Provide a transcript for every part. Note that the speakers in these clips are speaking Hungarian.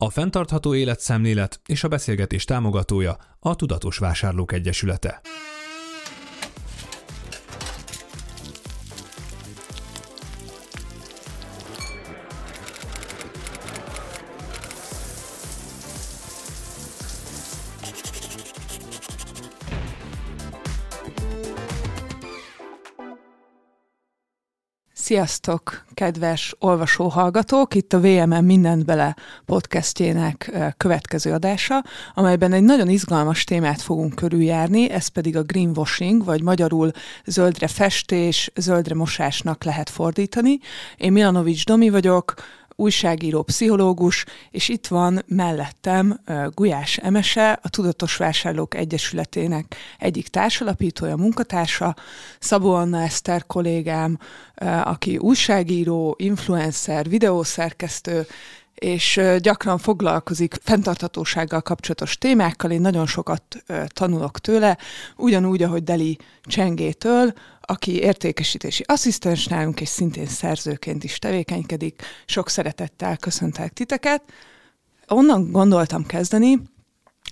A fenntartható életszemlélet és a beszélgetés támogatója a Tudatos Vásárlók Egyesülete. Sziasztok, kedves olvasó-hallgatók! Itt a VMM Mindent Bele podcastjének következő adása, amelyben egy nagyon izgalmas témát fogunk körüljárni, ez pedig a greenwashing, vagy magyarul zöldre festés, zöldre mosásnak lehet fordítani. Én Milanovics Domi vagyok, újságíró, pszichológus, és itt van mellettem Gulyás Emese, a Tudatos Vásárlók Egyesületének egyik társalapítója, munkatársa, Szabó Anna Eszter kollégám, aki újságíró, influencer, videószerkesztő, és gyakran foglalkozik fenntarthatósággal kapcsolatos témákkal. Én nagyon sokat tanulok tőle, ugyanúgy, ahogy Deli Csengétől, aki értékesítési asszisztens nálunk, és szintén szerzőként is tevékenykedik. Sok szeretettel köszöntek titeket. Onnan gondoltam kezdeni,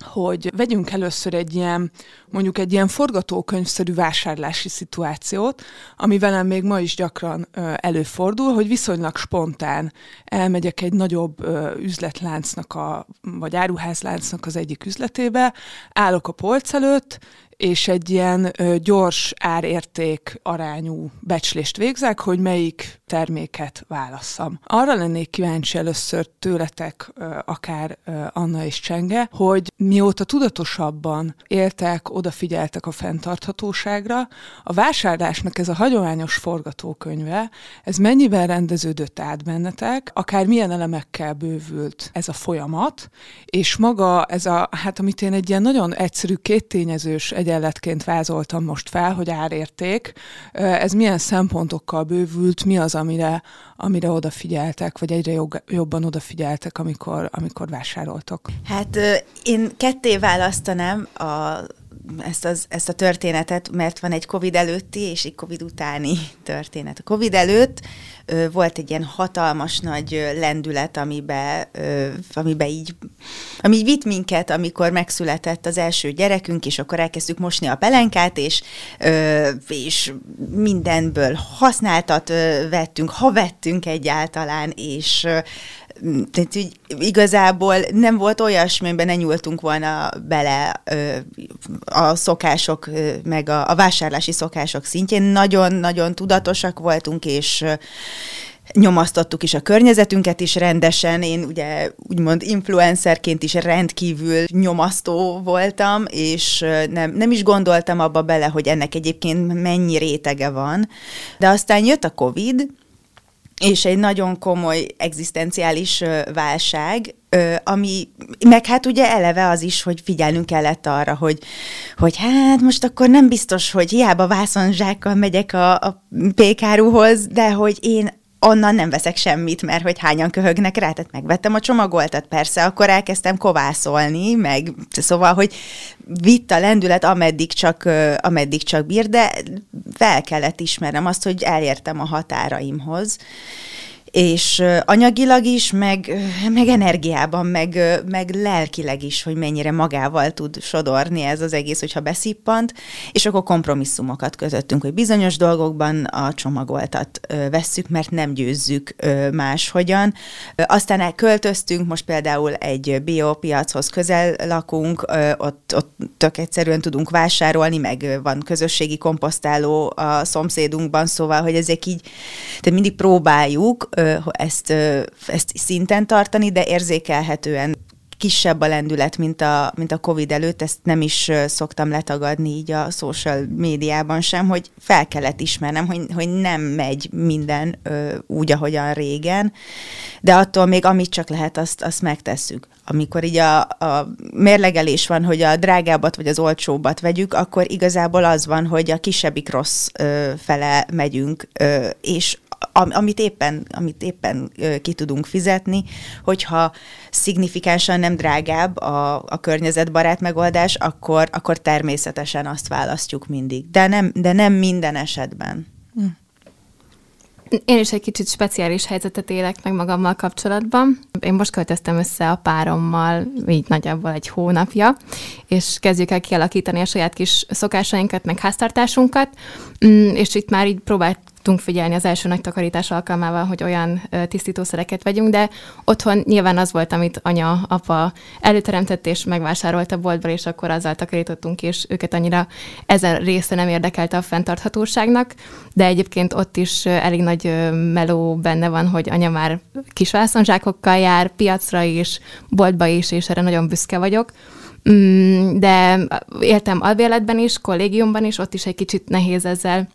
hogy vegyünk először egy ilyen, mondjuk egy ilyen forgatókönyvszerű vásárlási szituációt, ami velem még ma is gyakran előfordul, hogy viszonylag spontán elmegyek egy nagyobb üzletláncnak, a, vagy áruházláncnak az egyik üzletébe, állok a polc előtt, és egy ilyen gyors árérték arányú becslést végzek, hogy melyik terméket válasszam. Arra lennék kíváncsi először tőletek, akár Anna és Csenge, hogy mióta tudatosabban éltek, odafigyeltek a fenntarthatóságra, a vásárlásnak ez a hagyományos forgatókönyve, ez mennyiben rendeződött át bennetek, akár milyen elemekkel bővült ez a folyamat, és maga ez a, hát amit én egy ilyen nagyon egyszerű kéttényezős egyenletként vázoltam most fel, hogy árérték, ez milyen szempontokkal bővült, mi az, amire, amire odafigyeltek, vagy egyre jobban odafigyeltek, amikor, amikor vásároltok? Hát én ketté választanám a ezt, az, ezt a történetet, mert van egy COVID előtti és egy COVID utáni történet. A COVID előtt ö, volt egy ilyen hatalmas nagy lendület, amibe, ö, amibe így, ami így vitt minket, amikor megszületett az első gyerekünk, és akkor elkezdtük mosni a pelenkát, és, ö, és mindenből használtat ö, vettünk, ha vettünk egyáltalán, és tehát így igazából nem volt olyasmi, amiben ne nyúltunk volna bele ö, a szokások, ö, meg a, a vásárlási szokások szintjén. Nagyon-nagyon tudatosak voltunk, és ö, nyomasztottuk is a környezetünket is rendesen. Én ugye úgymond influencerként is rendkívül nyomasztó voltam, és nem, nem is gondoltam abba bele, hogy ennek egyébként mennyi rétege van. De aztán jött a Covid, és egy nagyon komoly egzisztenciális válság, ami, meg hát ugye eleve az is, hogy figyelnünk kellett arra, hogy, hogy hát most akkor nem biztos, hogy hiába vászonzsákkal megyek a, a pékáruhoz, de hogy én onnan nem veszek semmit, mert hogy hányan köhögnek rá, tehát megvettem a csomagoltat, persze, akkor elkezdtem kovászolni, meg szóval, hogy vitt a lendület, ameddig csak, ameddig csak bír, de fel kellett ismernem azt, hogy elértem a határaimhoz, és anyagilag is, meg, meg energiában, meg, meg lelkileg is, hogy mennyire magával tud sodorni ez az egész, hogyha beszippant, és akkor kompromisszumokat közöttünk, hogy bizonyos dolgokban a csomagoltat vesszük, mert nem győzzük máshogyan. Aztán elköltöztünk, most például egy biopiachoz közel lakunk, ott, ott tök egyszerűen tudunk vásárolni, meg van közösségi komposztáló a szomszédunkban, szóval, hogy ezek így, tehát mindig próbáljuk ezt, ezt szinten tartani, de érzékelhetően kisebb a lendület, mint a, mint a Covid előtt, ezt nem is szoktam letagadni így a social médiában sem, hogy fel kellett ismernem, hogy, hogy nem megy minden ö, úgy, ahogyan régen, de attól még amit csak lehet, azt, azt megtesszük. Amikor így a, a mérlegelés van, hogy a drágábbat vagy az olcsóbbat vegyük, akkor igazából az van, hogy a kisebbik rossz ö, fele megyünk, ö, és amit éppen, amit éppen ki tudunk fizetni, hogyha szignifikánsan nem drágább a, a környezetbarát megoldás, akkor, akkor természetesen azt választjuk mindig. De nem, de nem minden esetben. Hm. Én is egy kicsit speciális helyzetet élek meg magammal kapcsolatban. Én most költöztem össze a párommal, így nagyjából egy hónapja, és kezdjük el kialakítani a saját kis szokásainkat, meg háztartásunkat, mm, és itt már így próbált tudtunk figyelni az első nagy takarítás alkalmával, hogy olyan tisztítószereket vegyünk, de otthon nyilván az volt, amit anya, apa előteremtett és megvásárolt a boltból, és akkor azzal takarítottunk, és őket annyira ezen része nem érdekelte a fenntarthatóságnak, de egyébként ott is elég nagy meló benne van, hogy anya már kis vászonzsákokkal jár, piacra is, boltba is, és erre nagyon büszke vagyok. Mm, de éltem albéletben is, kollégiumban is, ott is egy kicsit nehéz ezzel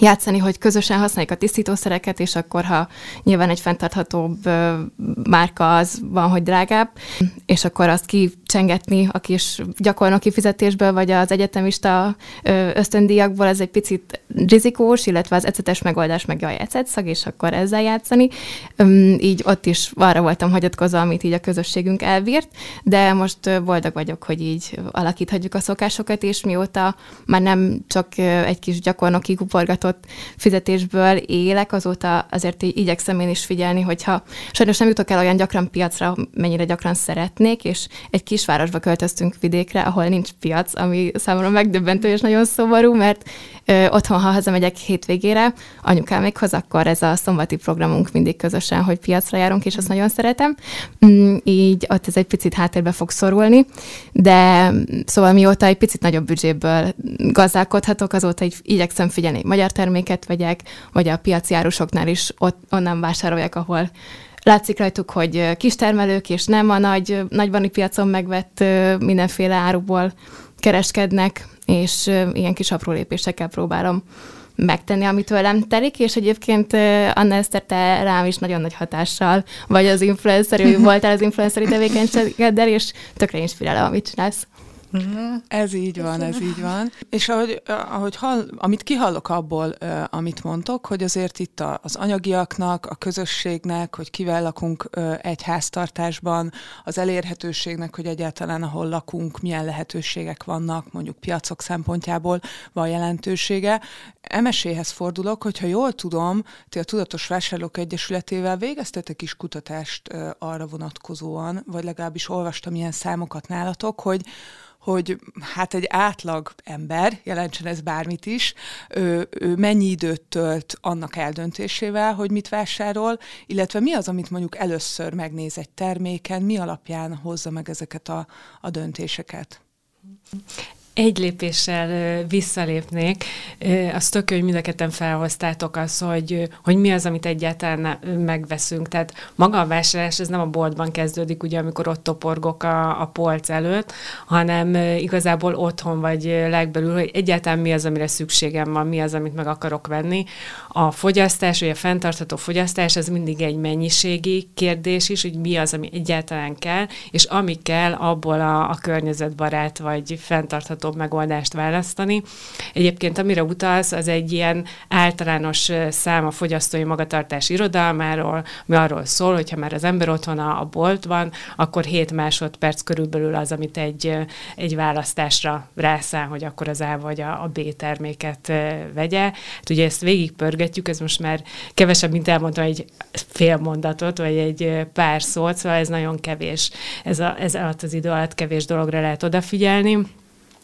játszani, hogy közösen használjuk a tisztítószereket, és akkor, ha nyilván egy fenntarthatóbb márka az van, hogy drágább, és akkor azt kicsengetni a kis gyakornoki fizetésből, vagy az egyetemista ösztöndíjakból, ez egy picit rizikós, illetve az ecetes megoldás meg jaj, ecetszag, és akkor ezzel játszani. Így ott is arra voltam hagyatkozva, amit így a közösségünk elbírt, de most boldog vagyok, hogy így alakíthatjuk a szokásokat, és mióta már nem csak egy kis gyakornoki kuporgat támogatott fizetésből élek, azóta azért így igyekszem én is figyelni, hogyha sajnos nem jutok el olyan gyakran piacra, mennyire gyakran szeretnék, és egy kisvárosba költöztünk vidékre, ahol nincs piac, ami számomra megdöbbentő és nagyon szomorú, mert ö, otthon, ha hazamegyek hétvégére, anyukámékhoz, akkor ez a szombati programunk mindig közösen, hogy piacra járunk, és azt nagyon szeretem. Mm, így ott ez egy picit háttérbe fog szorulni, de szóval mióta egy picit nagyobb büdzséből gazdálkodhatok, azóta így igyekszem figyelni magyar terméket vegyek, vagy a piaci árusoknál is ott, onnan vásárolják, ahol látszik rajtuk, hogy kistermelők, és nem a nagy, nagybani piacon megvett mindenféle árukból kereskednek, és ilyen kis apró lépésekkel próbálom megtenni, amit tőlem telik, és egyébként Anna Eszter, te rám is nagyon nagy hatással vagy az influencer, voltál az influenceri tevékenységeddel, és tökre inspirál, amit csinálsz. Uh-huh. Ez így van, ez így van. És ahogy, ahogy hall, amit kihallok abból, amit mondtok, hogy azért itt az anyagiaknak, a közösségnek, hogy kivel lakunk egy háztartásban, az elérhetőségnek, hogy egyáltalán ahol lakunk, milyen lehetőségek vannak, mondjuk piacok szempontjából van jelentősége. Emeséhez fordulok, hogyha jól tudom, ti a Tudatos Vásárlók Egyesületével végeztetek is kutatást arra vonatkozóan, vagy legalábbis olvastam ilyen számokat nálatok, hogy hogy hát egy átlag ember, jelentsen ez bármit is, ő, ő mennyi időt tölt annak eldöntésével, hogy mit vásárol, illetve mi az, amit mondjuk először megnéz egy terméken, mi alapján hozza meg ezeket a, a döntéseket? Egy lépéssel visszalépnék, azt tök hogy mind a ketten felhoztátok az, hogy, hogy mi az, amit egyáltalán megveszünk. Tehát maga a vásárlás, ez nem a boltban kezdődik, ugye, amikor ott toporgok a, a polc előtt, hanem igazából otthon vagy legbelül, hogy egyáltalán mi az, amire szükségem van, mi az, amit meg akarok venni. A fogyasztás, vagy a fenntartható fogyasztás, ez mindig egy mennyiségi kérdés is, hogy mi az, ami egyáltalán kell, és ami kell, abból a, a környezetbarát vagy fenntartható leghatóbb megoldást választani. Egyébként amire utalsz, az egy ilyen általános szám a fogyasztói magatartás irodalmáról, ami arról szól, hogyha már az ember otthon a, boltban, akkor 7 másodperc körülbelül az, amit egy, egy választásra rászáll, hogy akkor az A vagy a, a B terméket vegye. Hát ugye ezt végigpörgetjük, ez most már kevesebb, mint elmondtam, egy fél mondatot, vagy egy pár szót, szóval ez nagyon kevés. Ez, a, ez alatt az idő alatt kevés dologra lehet odafigyelni.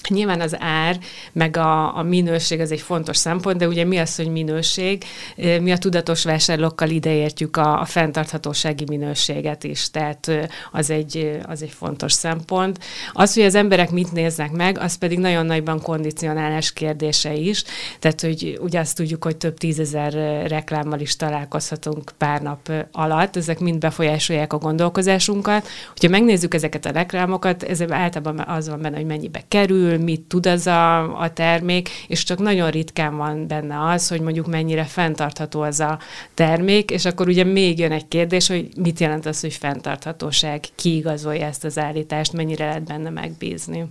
Nyilván az ár, meg a, a minőség az egy fontos szempont, de ugye mi az, hogy minőség? Mi a tudatos vásárlókkal ideértjük a, a fenntarthatósági minőséget is, tehát az egy, az egy fontos szempont. Az, hogy az emberek mit néznek meg, az pedig nagyon nagyban kondicionálás kérdése is, tehát hogy ugye azt tudjuk, hogy több tízezer reklámmal is találkozhatunk pár nap alatt, ezek mind befolyásolják a gondolkozásunkat. Hogyha megnézzük ezeket a reklámokat, ez általában az van benne, hogy mennyibe kerül, kerül, mit tud az a, a termék, és csak nagyon ritkán van benne az, hogy mondjuk mennyire fenntartható az a termék, és akkor ugye még jön egy kérdés, hogy mit jelent az, hogy fenntarthatóság, ki igazolja ezt az állítást, mennyire lehet benne megbízni.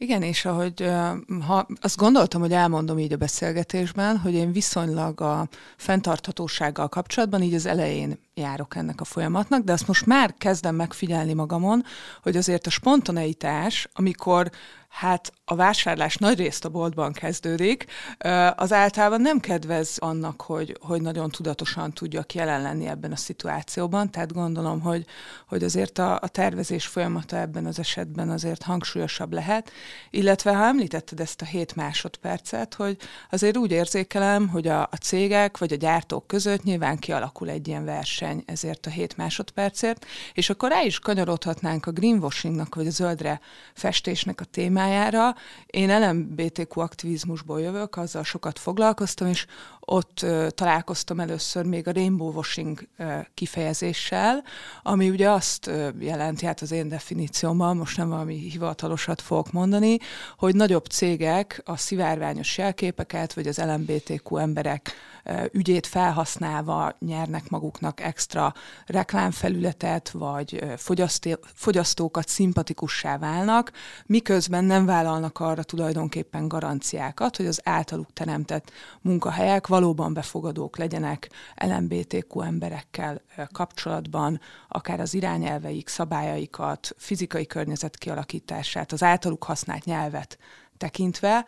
Igen, és ahogy ha azt gondoltam, hogy elmondom így a beszélgetésben, hogy én viszonylag a fenntarthatósággal kapcsolatban így az elején járok ennek a folyamatnak, de azt most már kezdem megfigyelni magamon, hogy azért a spontaneitás, amikor hát a vásárlás nagy részt a boltban kezdődik, az általában nem kedvez annak, hogy, hogy nagyon tudatosan tudjak jelen lenni ebben a szituációban, tehát gondolom, hogy, hogy azért a, a tervezés folyamata ebben az esetben azért hangsúlyosabb lehet, illetve ha említetted ezt a 7 másodpercet, hogy azért úgy érzékelem, hogy a, a cégek vagy a gyártók között nyilván kialakul egy ilyen verseny ezért a 7 másodpercért, és akkor rá is kanyarodhatnánk a greenwashingnak vagy a zöldre festésnek a témájára, én LMBTQ aktivizmusból jövök, azzal sokat foglalkoztam, és ott uh, találkoztam először még a rainbow washing uh, kifejezéssel, ami ugye azt uh, jelenti, hát az én definíciómban, most nem valami hivatalosat fogok mondani, hogy nagyobb cégek a szivárványos jelképeket, vagy az LMBTQ emberek uh, ügyét felhasználva nyernek maguknak extra reklámfelületet, vagy fogyasztó, fogyasztókat szimpatikussá válnak, miközben nem vállalnak arra tulajdonképpen garanciákat, hogy az általuk teremtett munkahelyek valóban befogadók legyenek LMBTQ emberekkel kapcsolatban, akár az irányelveik, szabályaikat, fizikai környezet kialakítását, az általuk használt nyelvet tekintve,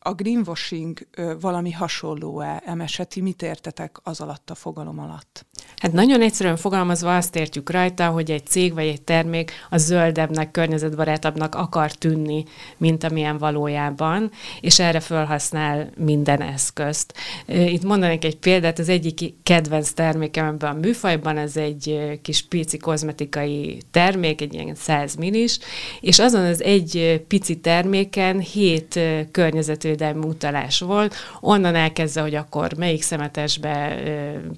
a greenwashing valami hasonló-e? Emeseti, mit értetek az alatt a fogalom alatt? Hát nagyon egyszerűen fogalmazva azt értjük rajta, hogy egy cég vagy egy termék a zöldebbnek, környezetbarátabbnak akar tűnni, mint amilyen valójában, és erre felhasznál minden eszközt. Itt mondanék egy példát, az egyik kedvenc termékem ebben a műfajban, ez egy kis pici kozmetikai termék, egy ilyen 100 minis, és azon az egy pici terméken hét környezetvédelmi utalás volt, onnan elkezdve, hogy akkor melyik szemetesbe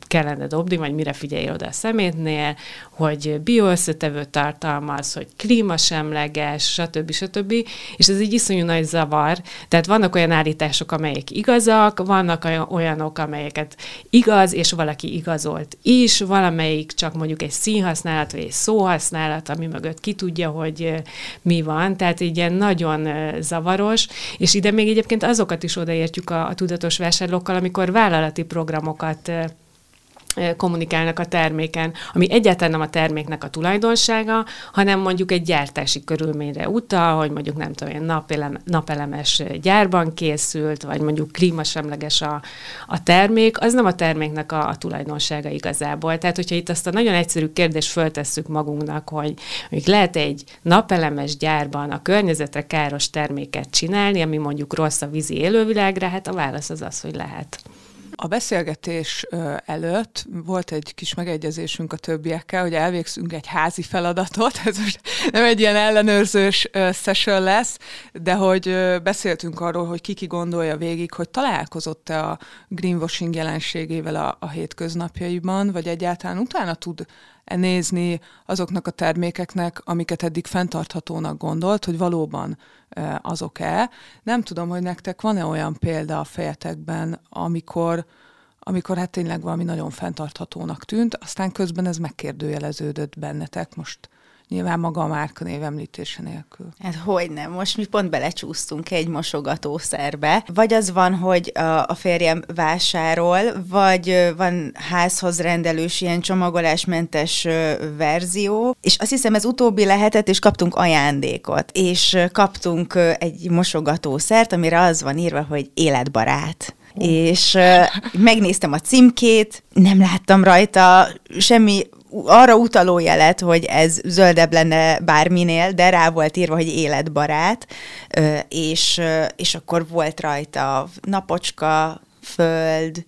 kellene dobni, vagy mire figyelj oda a szemétnél, hogy bioösszetevő tartalmaz, hogy klímasemleges, stb. stb. És ez egy iszonyú nagy zavar. Tehát vannak olyan állítások, amelyek igazak, vannak olyanok, amelyeket igaz, és valaki igazolt is, valamelyik csak mondjuk egy színhasználat, vagy egy szóhasználat, ami mögött ki tudja, hogy mi van. Tehát egy ilyen nagyon zavaros, és ide még egyébként azokat is odaértjük a, a tudatos vásárlókkal, amikor vállalati programokat kommunikálnak a terméken, ami egyáltalán nem a terméknek a tulajdonsága, hanem mondjuk egy gyártási körülményre utal, hogy mondjuk nem tudom, ilyen napelem, napelemes gyárban készült, vagy mondjuk klímasemleges a, a termék, az nem a terméknek a, a tulajdonsága igazából. Tehát, hogyha itt azt a nagyon egyszerű kérdést föltesszük magunknak, hogy mondjuk lehet egy napelemes gyárban a környezetre káros terméket csinálni, ami mondjuk rossz a vízi élővilágra, hát a válasz az az, hogy lehet. A beszélgetés előtt volt egy kis megegyezésünk a többiekkel, hogy elvégzünk egy házi feladatot, ez most nem egy ilyen ellenőrzős session lesz, de hogy beszéltünk arról, hogy ki ki gondolja végig, hogy találkozott-e a greenwashing jelenségével a, a hétköznapjaiban, vagy egyáltalán utána tud nézni azoknak a termékeknek, amiket eddig fenntarthatónak gondolt, hogy valóban azok-e. Nem tudom, hogy nektek van-e olyan példa a fejetekben, amikor, amikor hát tényleg valami nagyon fenntarthatónak tűnt, aztán közben ez megkérdőjeleződött bennetek. Most Nyilván maga a márka név említése nélkül. Hát hogy nem, most mi pont belecsúsztunk egy mosogatószerbe. Vagy az van, hogy a, a férjem vásárol, vagy van házhoz rendelős ilyen csomagolásmentes verzió, és azt hiszem ez utóbbi lehetett, és kaptunk ajándékot. És kaptunk egy mosogatószert, amire az van írva, hogy életbarát és uh, megnéztem a címkét, nem láttam rajta semmi arra utaló jelet, hogy ez zöldebb lenne bárminél, de rá volt írva, hogy életbarát, és, és akkor volt rajta napocska, föld,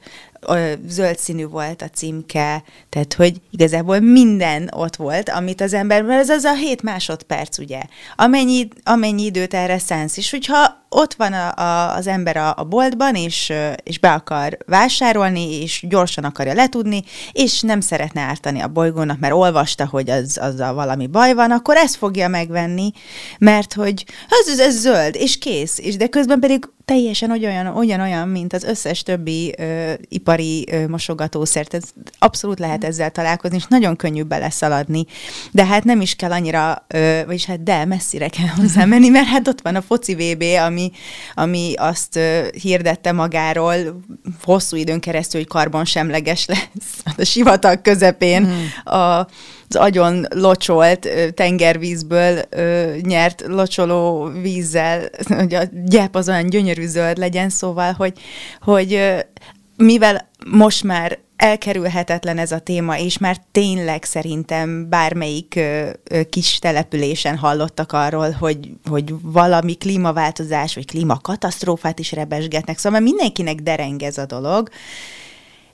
zöld színű volt a címke, tehát hogy igazából minden ott volt, amit az ember, mert ez az a 7 másodperc, ugye, amennyi, amennyi időt erre szánsz, és hogyha ott van a, a, az ember a, a boltban, és, és be akar vásárolni, és gyorsan akarja letudni, és nem szeretne ártani a bolygónak, mert olvasta, hogy az, a valami baj van, akkor ezt fogja megvenni, mert hogy ez, ez zöld, és kész, és de közben pedig teljesen olyan, olyan, olyan mint az összes többi ö, ipari ö, mosogatószert. Ez abszolút lehet ezzel találkozni, és nagyon könnyű beleszaladni. De hát nem is kell annyira, ö, vagyis hát de, messzire kell hozzá menni, mert hát ott van a foci VB, ami ami, ami azt hirdette magáról hosszú időn keresztül, hogy karbonsemleges lesz a sivatag közepén mm. a az agyon locsolt tengervízből nyert locsoló vízzel, hogy a gyep az olyan gyönyörű zöld legyen, szóval, hogy, hogy mivel most már elkerülhetetlen ez a téma, és már tényleg szerintem bármelyik ö, kis településen hallottak arról, hogy, hogy valami klímaváltozás, vagy klímakatasztrófát is rebesgetnek, szóval mindenkinek dereng ez a dolog,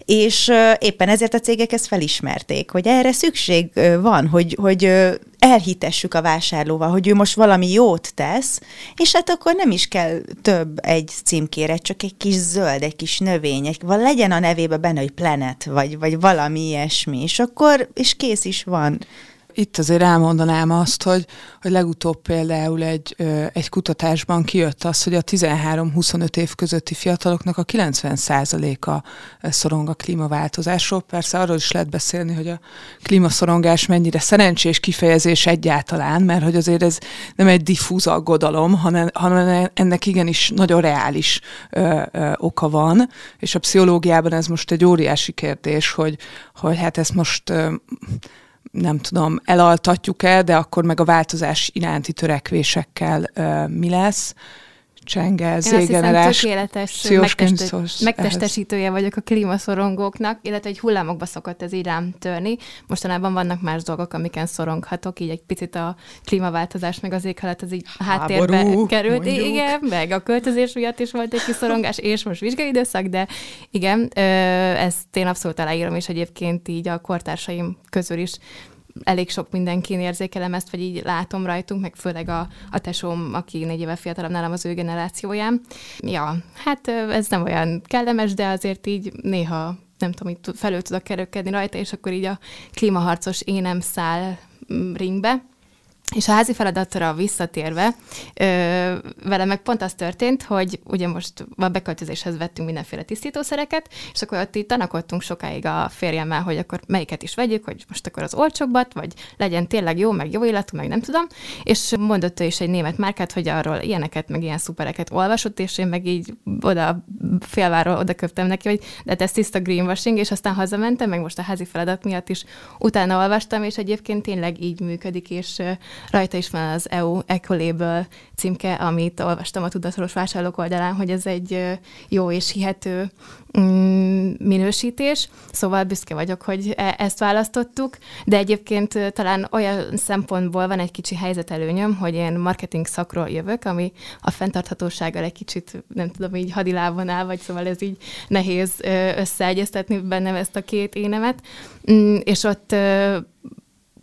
és éppen ezért a cégek ezt felismerték, hogy erre szükség van, hogy, hogy elhitessük a vásárlóval, hogy ő most valami jót tesz, és hát akkor nem is kell több egy címkére, csak egy kis zöld, egy kis növény, egy, vagy legyen a nevébe benne, hogy planet, vagy, vagy valami ilyesmi, és akkor, és kész is van itt azért elmondanám azt, hogy, hogy legutóbb például egy, egy kutatásban kijött az, hogy a 13-25 év közötti fiataloknak a 90%-a szorong a klímaváltozásról. Persze arról is lehet beszélni, hogy a klímaszorongás mennyire szerencsés kifejezés egyáltalán, mert hogy azért ez nem egy diffúz aggodalom, hanem, hanem ennek igenis nagyon reális ö, ö, oka van, és a pszichológiában ez most egy óriási kérdés, hogy, hogy hát ezt most ö, nem tudom, elaltatjuk-e, de akkor meg a változás iránti törekvésekkel mi lesz csenge, zégenerás. tökéletes megteste, megtestesítője vagyok a klímaszorongóknak, illetve egy hullámokba szokott ez így rám törni. Mostanában vannak más dolgok, amiken szoronghatok, így egy picit a klímaváltozás, meg az éghalat, az így háttérbe Háború, került. Mondjuk. Igen, meg a költözés miatt is volt egy kis szorongás, és most vizsgai időszak, de igen, ezt én abszolút aláírom, és egyébként így a kortársaim közül is elég sok mindenkin érzékelem ezt, vagy így látom rajtunk, meg főleg a, a tesóm, aki négy éve fiatalabb nálam az ő generációján. Ja, hát ez nem olyan kellemes, de azért így néha nem tudom, így felül tudok kerülkedni rajta, és akkor így a klímaharcos énem száll mm, ringbe. És a házi feladatra visszatérve, ö, vele meg pont az történt, hogy ugye most a beköltözéshez vettünk mindenféle tisztítószereket, és akkor ott itt tanakodtunk sokáig a férjemmel, hogy akkor melyiket is vegyük, hogy most akkor az olcsóbbat, vagy legyen tényleg jó, meg jó illatú, meg nem tudom. És mondott ő is egy német márkát, hogy arról ilyeneket, meg ilyen szupereket olvasott, és én meg így oda félváról oda köptem neki, hogy de hát ez tiszta greenwashing, és aztán hazamentem, meg most a házi feladat miatt is utána olvastam, és egyébként tényleg így működik, és Rajta is van az EU Ecolabel címke, amit olvastam a tudatos vásárlók oldalán, hogy ez egy jó és hihető minősítés, szóval büszke vagyok, hogy e, ezt választottuk, de egyébként talán olyan szempontból van egy kicsi helyzetelőnyöm, hogy én marketing szakról jövök, ami a fenntarthatósággal egy kicsit, nem tudom, így hadilában áll, vagy szóval ez így nehéz összeegyeztetni bennem ezt a két énemet, mm, és ott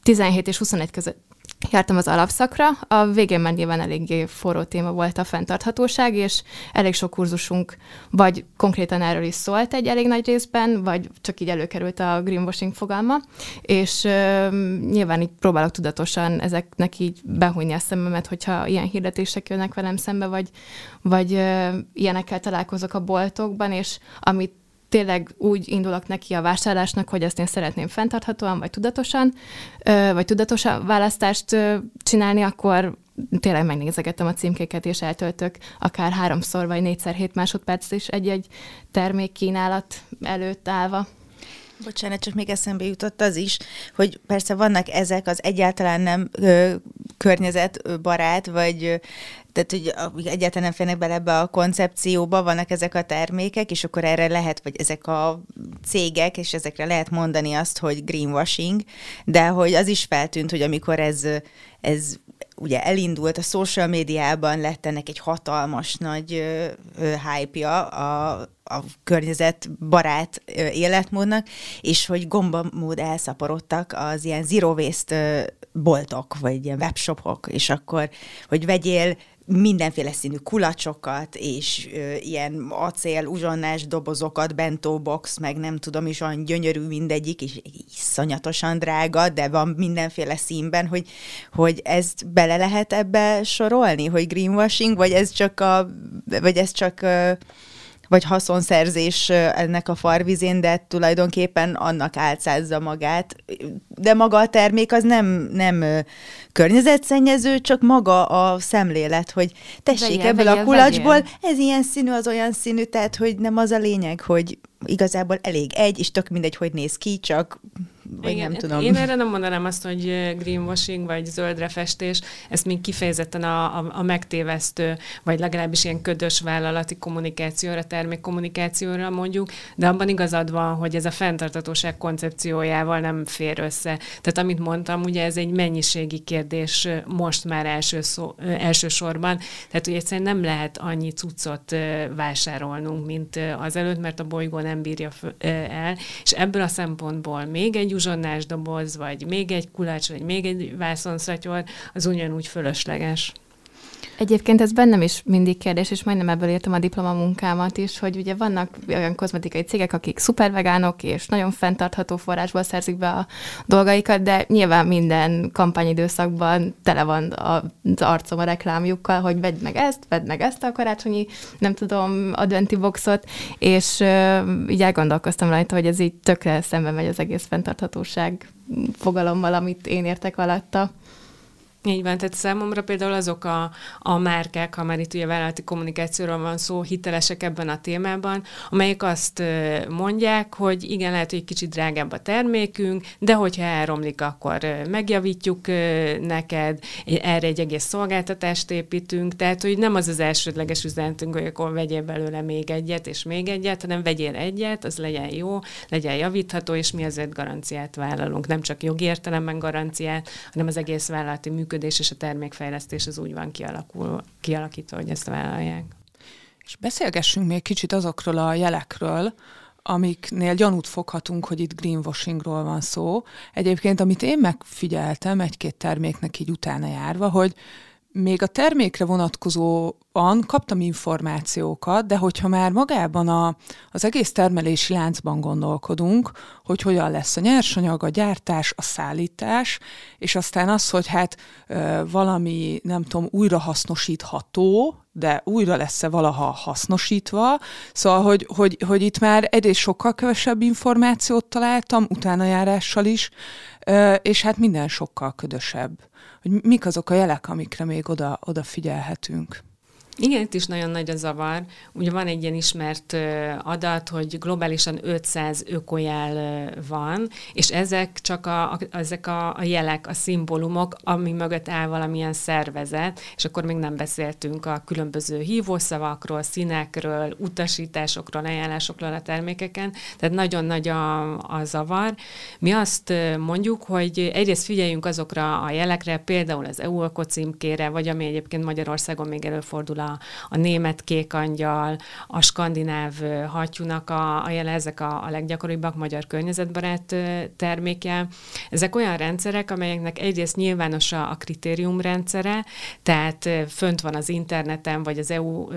17 és 21 között jártam az alapszakra, a végén már nyilván eléggé forró téma volt a fenntarthatóság, és elég sok kurzusunk vagy konkrétan erről is szólt egy elég nagy részben, vagy csak így előkerült a greenwashing fogalma, és uh, nyilván így próbálok tudatosan ezeknek így behújni a szememet, hogyha ilyen hirdetések jönnek velem szembe, vagy, vagy uh, ilyenekkel találkozok a boltokban, és amit tényleg úgy indulok neki a vásárlásnak, hogy ezt én szeretném fenntarthatóan, vagy tudatosan, vagy tudatos választást csinálni, akkor tényleg megnézegettem a címkéket, és eltöltök akár háromszor, vagy négyszer hét másodperc is egy-egy termékkínálat előtt állva. Bocsánat, csak még eszembe jutott az is, hogy persze vannak ezek az egyáltalán nem ö, környezetbarát, vagy tehát, hogy egyáltalán nem férnek bele ebbe a koncepcióba, vannak ezek a termékek, és akkor erre lehet, vagy ezek a cégek, és ezekre lehet mondani azt, hogy greenwashing, de hogy az is feltűnt, hogy amikor ez, ez ugye elindult a social médiában, lett ennek egy hatalmas nagy ö, ö, hype-ja a, a környezetbarát ö, életmódnak, és hogy gombamód elszaporodtak az ilyen zero waste boltok, vagy ilyen webshopok, és akkor, hogy vegyél mindenféle színű kulacsokat, és ö, ilyen acél, uzsonnás dobozokat, bentó box, meg nem tudom is, olyan gyönyörű mindegyik, és iszonyatosan drága, de van mindenféle színben, hogy, hogy ezt bele lehet ebbe sorolni, hogy greenwashing, vagy ez csak a, vagy ez csak ö, vagy haszonszerzés ennek a farvizén, de tulajdonképpen annak álcázza magát. De maga a termék az nem, nem környezetszennyező, csak maga a szemlélet, hogy tessék vegyél, ebből vegyél, a kulacsból, vegyél. ez ilyen színű, az olyan színű, tehát hogy nem az a lényeg, hogy igazából elég egy, és tök mindegy, hogy néz ki, csak vagy Igen, nem tudom. Én erre nem mondanám azt, hogy greenwashing vagy zöldre festés, ezt még kifejezetten a, a, a megtévesztő, vagy legalábbis ilyen ködös vállalati kommunikációra, termékkommunikációra mondjuk, de abban igazad van, hogy ez a fenntartatóság koncepciójával nem fér össze. Tehát amit mondtam, ugye ez egy mennyiségi kérdés most már első szó, elsősorban, tehát ugye egyszerűen nem lehet annyi cuccot vásárolnunk, mint az előtt, mert a bolygó nem bírja el, és ebből a szempontból még egy uzsonnás doboz, vagy még egy kulacs, vagy még egy vászonszatyor, az ugyanúgy fölösleges. Egyébként ez bennem is mindig kérdés, és majdnem ebből írtam a diplomamunkámat is, hogy ugye vannak olyan kozmetikai cégek, akik szupervegánok, és nagyon fenntartható forrásból szerzik be a dolgaikat, de nyilván minden kampányidőszakban tele van az arcom a reklámjukkal, hogy vedd meg ezt, vedd meg ezt a karácsonyi, nem tudom, adventi boxot, és így elgondolkoztam rajta, hogy ez így tökre szembe megy az egész fenntarthatóság fogalommal, amit én értek alatta. Így van, tehát számomra például azok a, a márkák, ha már itt ugye vállalati kommunikációról van szó, hitelesek ebben a témában, amelyek azt mondják, hogy igen, lehet, hogy egy kicsit drágább a termékünk, de hogyha elromlik, akkor megjavítjuk neked, erre egy egész szolgáltatást építünk, tehát hogy nem az az elsődleges üzenetünk, hogy akkor vegyél belőle még egyet és még egyet, hanem vegyél egyet, az legyen jó, legyen javítható, és mi azért garanciát vállalunk, nem csak jogi értelemben garanciát, hanem az egész vállalati működés működés és a termékfejlesztés az úgy van kialakul, kialakítva, hogy ezt vállalják. És beszélgessünk még kicsit azokról a jelekről, amiknél gyanút foghatunk, hogy itt greenwashingról van szó. Egyébként, amit én megfigyeltem egy-két terméknek így utána járva, hogy még a termékre vonatkozóan kaptam információkat, de hogyha már magában a, az egész termelési láncban gondolkodunk, hogy hogyan lesz a nyersanyag, a gyártás, a szállítás, és aztán az, hogy hát valami, nem tudom, újrahasznosítható, de újra lesz-e valaha hasznosítva. Szóval, hogy, hogy, hogy itt már egyrészt sokkal kevesebb információt találtam, utánajárással is, és hát minden sokkal ködösebb hogy mik azok a jelek, amikre még oda, oda figyelhetünk. Igen, itt is nagyon nagy a zavar. Ugye van egy ilyen ismert adat, hogy globálisan 500 ökojel van, és ezek csak a, a, ezek a, a jelek, a szimbólumok, ami mögött áll valamilyen szervezet, és akkor még nem beszéltünk a különböző hívószavakról, színekről, utasításokról, ajánlásokról a termékeken, tehát nagyon nagy a, a zavar. Mi azt mondjuk, hogy egyrészt figyeljünk azokra a jelekre, például az EU címkére, vagy ami egyébként Magyarországon még előfordul a, a német kékangyal, a skandináv hattyúnak a, a jele, ezek a, a leggyakoribbak magyar környezetbarát terméke. Ezek olyan rendszerek, amelyeknek egyrészt nyilvános a, a kritériumrendszere, tehát fönt van az interneten, vagy az EU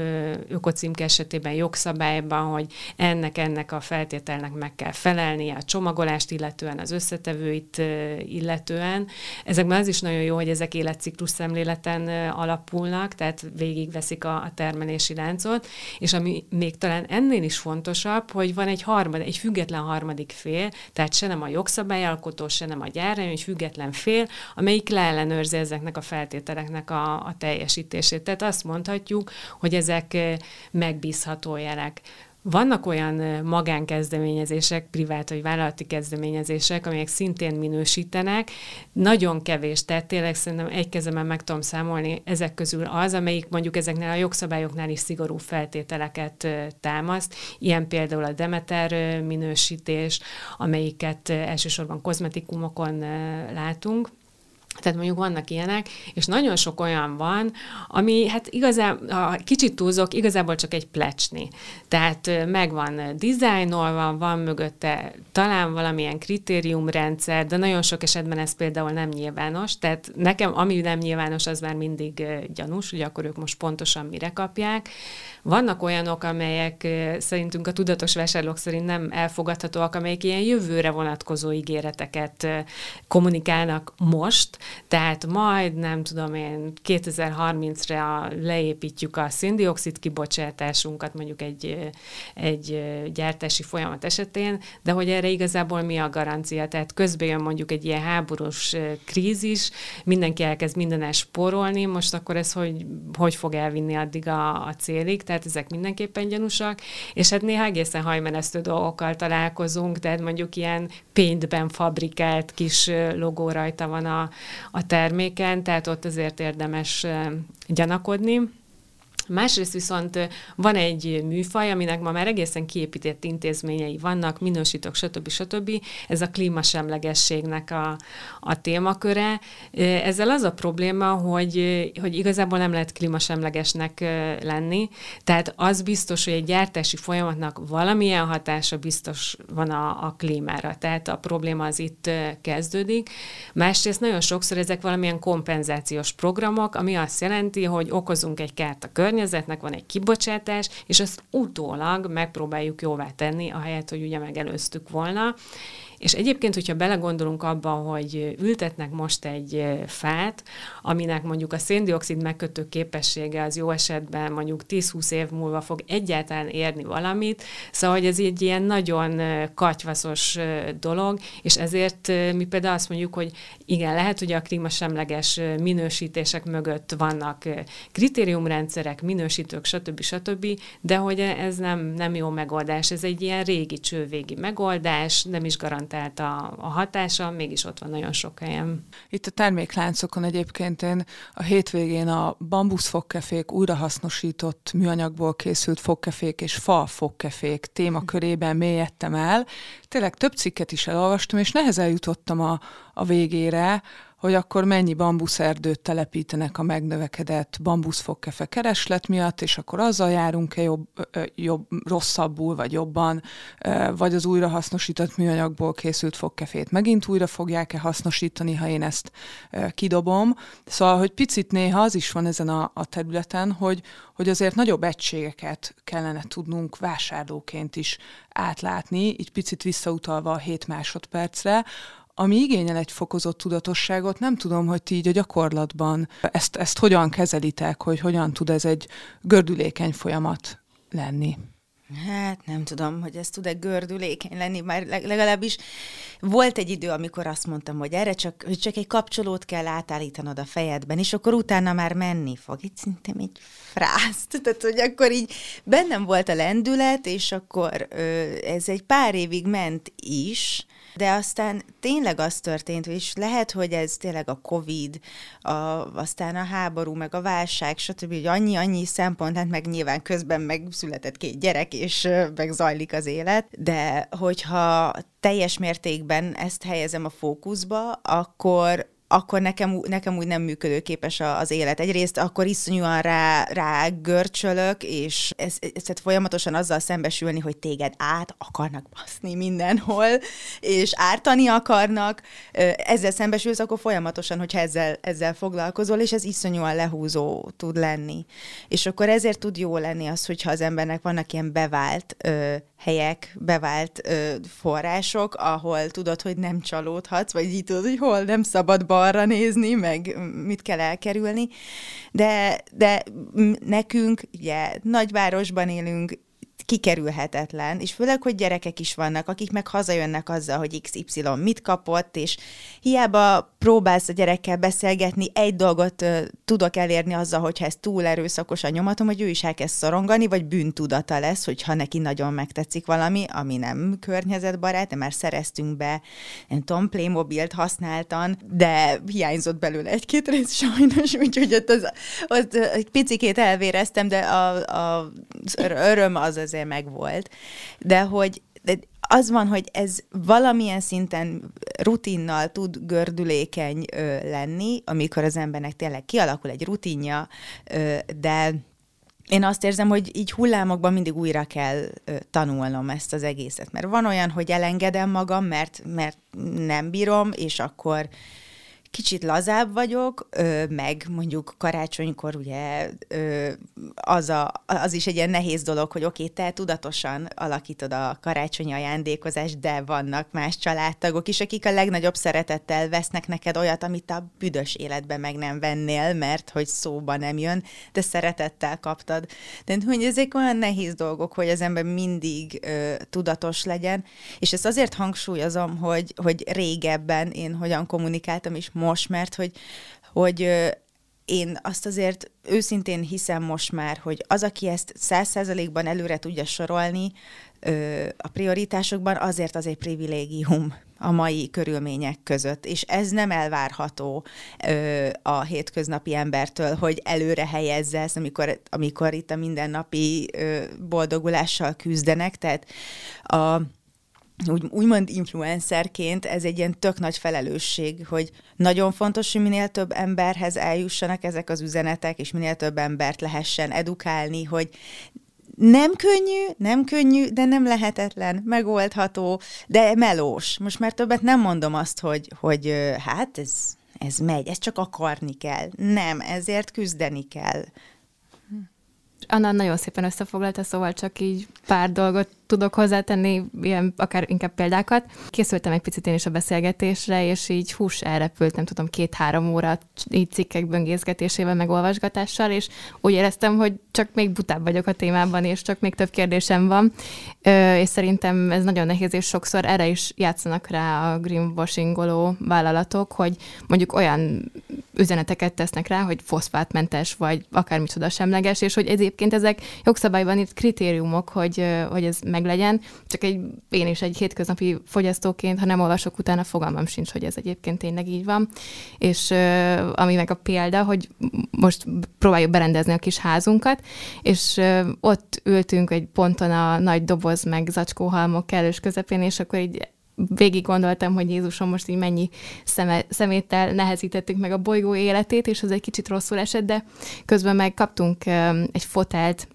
ökocímke esetében jogszabályban, hogy ennek, ennek a feltételnek meg kell felelnie, a csomagolást illetően, az összetevőit illetően. Ezekben az is nagyon jó, hogy ezek életciklus szemléleten alapulnak, tehát végigveszik végigviszik a, a termelési láncot, és ami még talán ennél is fontosabb, hogy van egy harmad, egy független harmadik fél, tehát se nem a jogszabályalkotó, se nem a gyár, egy független fél, amelyik leellenőrzi ezeknek a feltételeknek a, a teljesítését. Tehát azt mondhatjuk, hogy ezek eh, megbízható jelek. Vannak olyan magánkezdeményezések, privát vagy vállalati kezdeményezések, amelyek szintén minősítenek. Nagyon kevés, tehát tényleg szerintem egy kezemen meg tudom számolni ezek közül az, amelyik mondjuk ezeknél a jogszabályoknál is szigorú feltételeket támaszt. Ilyen például a Demeter minősítés, amelyiket elsősorban kozmetikumokon látunk. Tehát mondjuk vannak ilyenek, és nagyon sok olyan van, ami hát igazából, kicsit túlzok, igazából csak egy plecsni. Tehát megvan dizájnolva, van mögötte talán valamilyen kritériumrendszer, de nagyon sok esetben ez például nem nyilvános. Tehát nekem, ami nem nyilvános, az már mindig gyanús, hogy akkor ők most pontosan mire kapják. Vannak olyanok, amelyek szerintünk a tudatos vásárlók szerint nem elfogadhatóak, amelyek ilyen jövőre vonatkozó ígéreteket kommunikálnak most, Tehát majd, nem tudom én, 2030-ra leépítjük a széndiokszid kibocsátásunkat mondjuk egy, egy gyártási folyamat esetén, de hogy erre igazából mi a garancia? Tehát közben jön mondjuk egy ilyen háborús krízis, mindenki elkezd minden spórolni, most akkor ez hogy, hogy fog elvinni addig a, a célig? Tehát ezek mindenképpen gyanúsak, és hát néha egészen hajmenesztő dolgokkal találkozunk, tehát mondjuk ilyen péntben fabrikált kis logó rajta van a, a terméken, tehát ott azért érdemes gyanakodni. Másrészt viszont van egy műfaj, aminek ma már egészen kiépített intézményei vannak, minősítők, stb. stb. Ez a klímasemlegességnek a, a témaköre. Ezzel az a probléma, hogy, hogy igazából nem lehet klímasemlegesnek lenni, tehát az biztos, hogy egy gyártási folyamatnak valamilyen hatása biztos van a, a klímára. Tehát a probléma az itt kezdődik. Másrészt nagyon sokszor ezek valamilyen kompenzációs programok, ami azt jelenti, hogy okozunk egy kárt a környezetben, környezetnek van egy kibocsátás, és azt utólag megpróbáljuk jóvá tenni, ahelyett, hogy ugye megelőztük volna. És egyébként, hogyha belegondolunk abba, hogy ültetnek most egy fát, aminek mondjuk a széndiokszid megkötő képessége az jó esetben mondjuk 10-20 év múlva fog egyáltalán érni valamit, szóval hogy ez egy ilyen nagyon katyvaszos dolog, és ezért mi például azt mondjuk, hogy igen, lehet, hogy a klímasemleges minősítések mögött vannak kritériumrendszerek, minősítők, stb. stb., de hogy ez nem, nem jó megoldás, ez egy ilyen régi csővégi megoldás, nem is garantál garantált a, a hatása, mégis ott van nagyon sok helyen. Itt a termékláncokon egyébként én a hétvégén a bambuszfogkefék újrahasznosított műanyagból készült fogkefék és fa fogkefék témakörében mélyedtem el. Tényleg több cikket is elolvastam, és nehezen jutottam a, a végére, hogy akkor mennyi bambuszerdőt telepítenek a megnövekedett bambuszfogkefe kereslet miatt, és akkor azzal járunk-e jobb, jobb, rosszabbul, vagy jobban, vagy az újrahasznosított műanyagból készült fogkefét megint újra fogják-e hasznosítani, ha én ezt kidobom. Szóval, hogy picit néha az is van ezen a, a területen, hogy, hogy azért nagyobb egységeket kellene tudnunk vásárlóként is átlátni, így picit visszautalva a 7 másodpercre, ami igényel egy fokozott tudatosságot, nem tudom, hogy ti így a gyakorlatban ezt, ezt hogyan kezelitek, hogy hogyan tud ez egy gördülékeny folyamat lenni. Hát nem tudom, hogy ez tud-e gördülékeny lenni, már legalábbis volt egy idő, amikor azt mondtam, hogy erre csak, hogy csak egy kapcsolót kell átállítanod a fejedben, és akkor utána már menni fog. Itt szinte egy frászt. Tehát, hogy akkor így bennem volt a lendület, és akkor ö, ez egy pár évig ment is, de aztán tényleg az történt, és lehet, hogy ez tényleg a Covid, a, aztán a háború, meg a válság, stb., hogy annyi-annyi szempont, hát meg nyilván közben meg született két gyerek, és meg zajlik az élet, de hogyha teljes mértékben ezt helyezem a fókuszba, akkor akkor nekem, nekem úgy nem működőképes az élet. Egyrészt akkor iszonyúan rá, rá görcsölök, és ez, ez, ez folyamatosan azzal szembesülni, hogy téged át akarnak baszni mindenhol, és ártani akarnak, ezzel szembesülsz, akkor folyamatosan, hogyha ezzel, ezzel foglalkozol, és ez iszonyúan lehúzó tud lenni. És akkor ezért tud jó lenni az, hogyha az embernek vannak ilyen bevált ö, helyek, bevált ö, források, ahol tudod, hogy nem csalódhatsz, vagy így tudod, hogy hol nem szabad balra nézni, meg mit kell elkerülni. De, de nekünk, ugye, nagyvárosban élünk, kikerülhetetlen, és főleg, hogy gyerekek is vannak, akik meg hazajönnek azzal, hogy XY mit kapott, és hiába próbálsz a gyerekkel beszélgetni, egy dolgot uh, tudok elérni azzal, hogyha ez túl erőszakosan nyomatom, hogy ő is elkezd szorongani, vagy bűntudata lesz, hogyha neki nagyon megtetszik valami, ami nem környezetbarát, de már szereztünk be, nem tudom, Playmobilt használtan, de hiányzott belőle egy-két rész sajnos, úgyhogy ott, az, ott egy picikét elvéreztem, de a, a, az öröm az azért megvolt. De hogy az van, hogy ez valamilyen szinten rutinnal tud gördülékeny ö, lenni, amikor az embernek tényleg kialakul egy rutinja, ö, de én azt érzem, hogy így hullámokban mindig újra kell ö, tanulnom ezt az egészet, mert van olyan, hogy elengedem magam, mert, mert nem bírom, és akkor kicsit lazább vagyok, meg mondjuk karácsonykor ugye az, a, az is egy ilyen nehéz dolog, hogy oké, te tudatosan alakítod a karácsonyi ajándékozást, de vannak más családtagok is, akik a legnagyobb szeretettel vesznek neked olyat, amit a büdös életben meg nem vennél, mert hogy szóba nem jön, de szeretettel kaptad. De hogy ezek olyan nehéz dolgok, hogy az ember mindig ö, tudatos legyen, és ezt azért hangsúlyozom, hogy, hogy régebben én hogyan kommunikáltam, és most, mert hogy, hogy én azt azért őszintén hiszem most már, hogy az, aki ezt száz százalékban előre tudja sorolni a prioritásokban, azért az egy privilégium a mai körülmények között, és ez nem elvárható a hétköznapi embertől, hogy előre helyezze ezt, amikor, amikor itt a mindennapi boldogulással küzdenek, tehát a úgy, úgymond influencerként ez egy ilyen tök nagy felelősség, hogy nagyon fontos, hogy minél több emberhez eljussanak ezek az üzenetek, és minél több embert lehessen edukálni, hogy nem könnyű, nem könnyű, de nem lehetetlen, megoldható, de melós. Most már többet nem mondom azt, hogy, hogy hát ez, ez megy, ezt csak akarni kell. Nem, ezért küzdeni kell. Anna nagyon szépen összefoglalta, szóval csak így pár dolgot tudok hozzátenni, ilyen akár inkább példákat. Készültem egy picit én is a beszélgetésre, és így hús elrepült, nem tudom, két-három óra így cikkek böngészgetésével, meg és úgy éreztem, hogy csak még butább vagyok a témában, és csak még több kérdésem van, és szerintem ez nagyon nehéz, és sokszor erre is játszanak rá a greenwashingoló vállalatok, hogy mondjuk olyan üzeneteket tesznek rá, hogy foszfátmentes, vagy akármicsoda semleges, és hogy egyébként ezek jogszabályban itt kritériumok, hogy, hogy ez meglegyen, csak egy, én is egy hétköznapi fogyasztóként, ha nem olvasok utána, fogalmam sincs, hogy ez egyébként tényleg így van. És ami meg a példa, hogy most próbáljuk berendezni a kis házunkat, és ott ültünk egy ponton a nagy doboz meg zacskóhalmok kellős közepén, és akkor így végig gondoltam, hogy Jézusom most így mennyi szeme, szeméttel nehezítettük meg a bolygó életét, és az egy kicsit rosszul esett, de közben meg kaptunk egy fotelt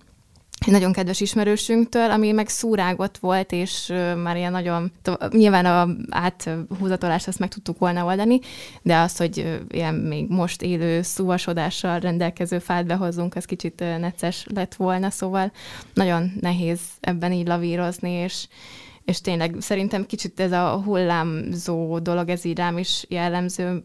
nagyon kedves ismerősünktől, ami meg szúrágott volt, és már ilyen nagyon, nyilván a áthúzatolást azt meg tudtuk volna oldani, de az, hogy ilyen még most élő szúvasodással rendelkező fát behozzunk, az kicsit necces lett volna, szóval nagyon nehéz ebben így lavírozni, és, és tényleg szerintem kicsit ez a hullámzó dolog, ez így rám is jellemző,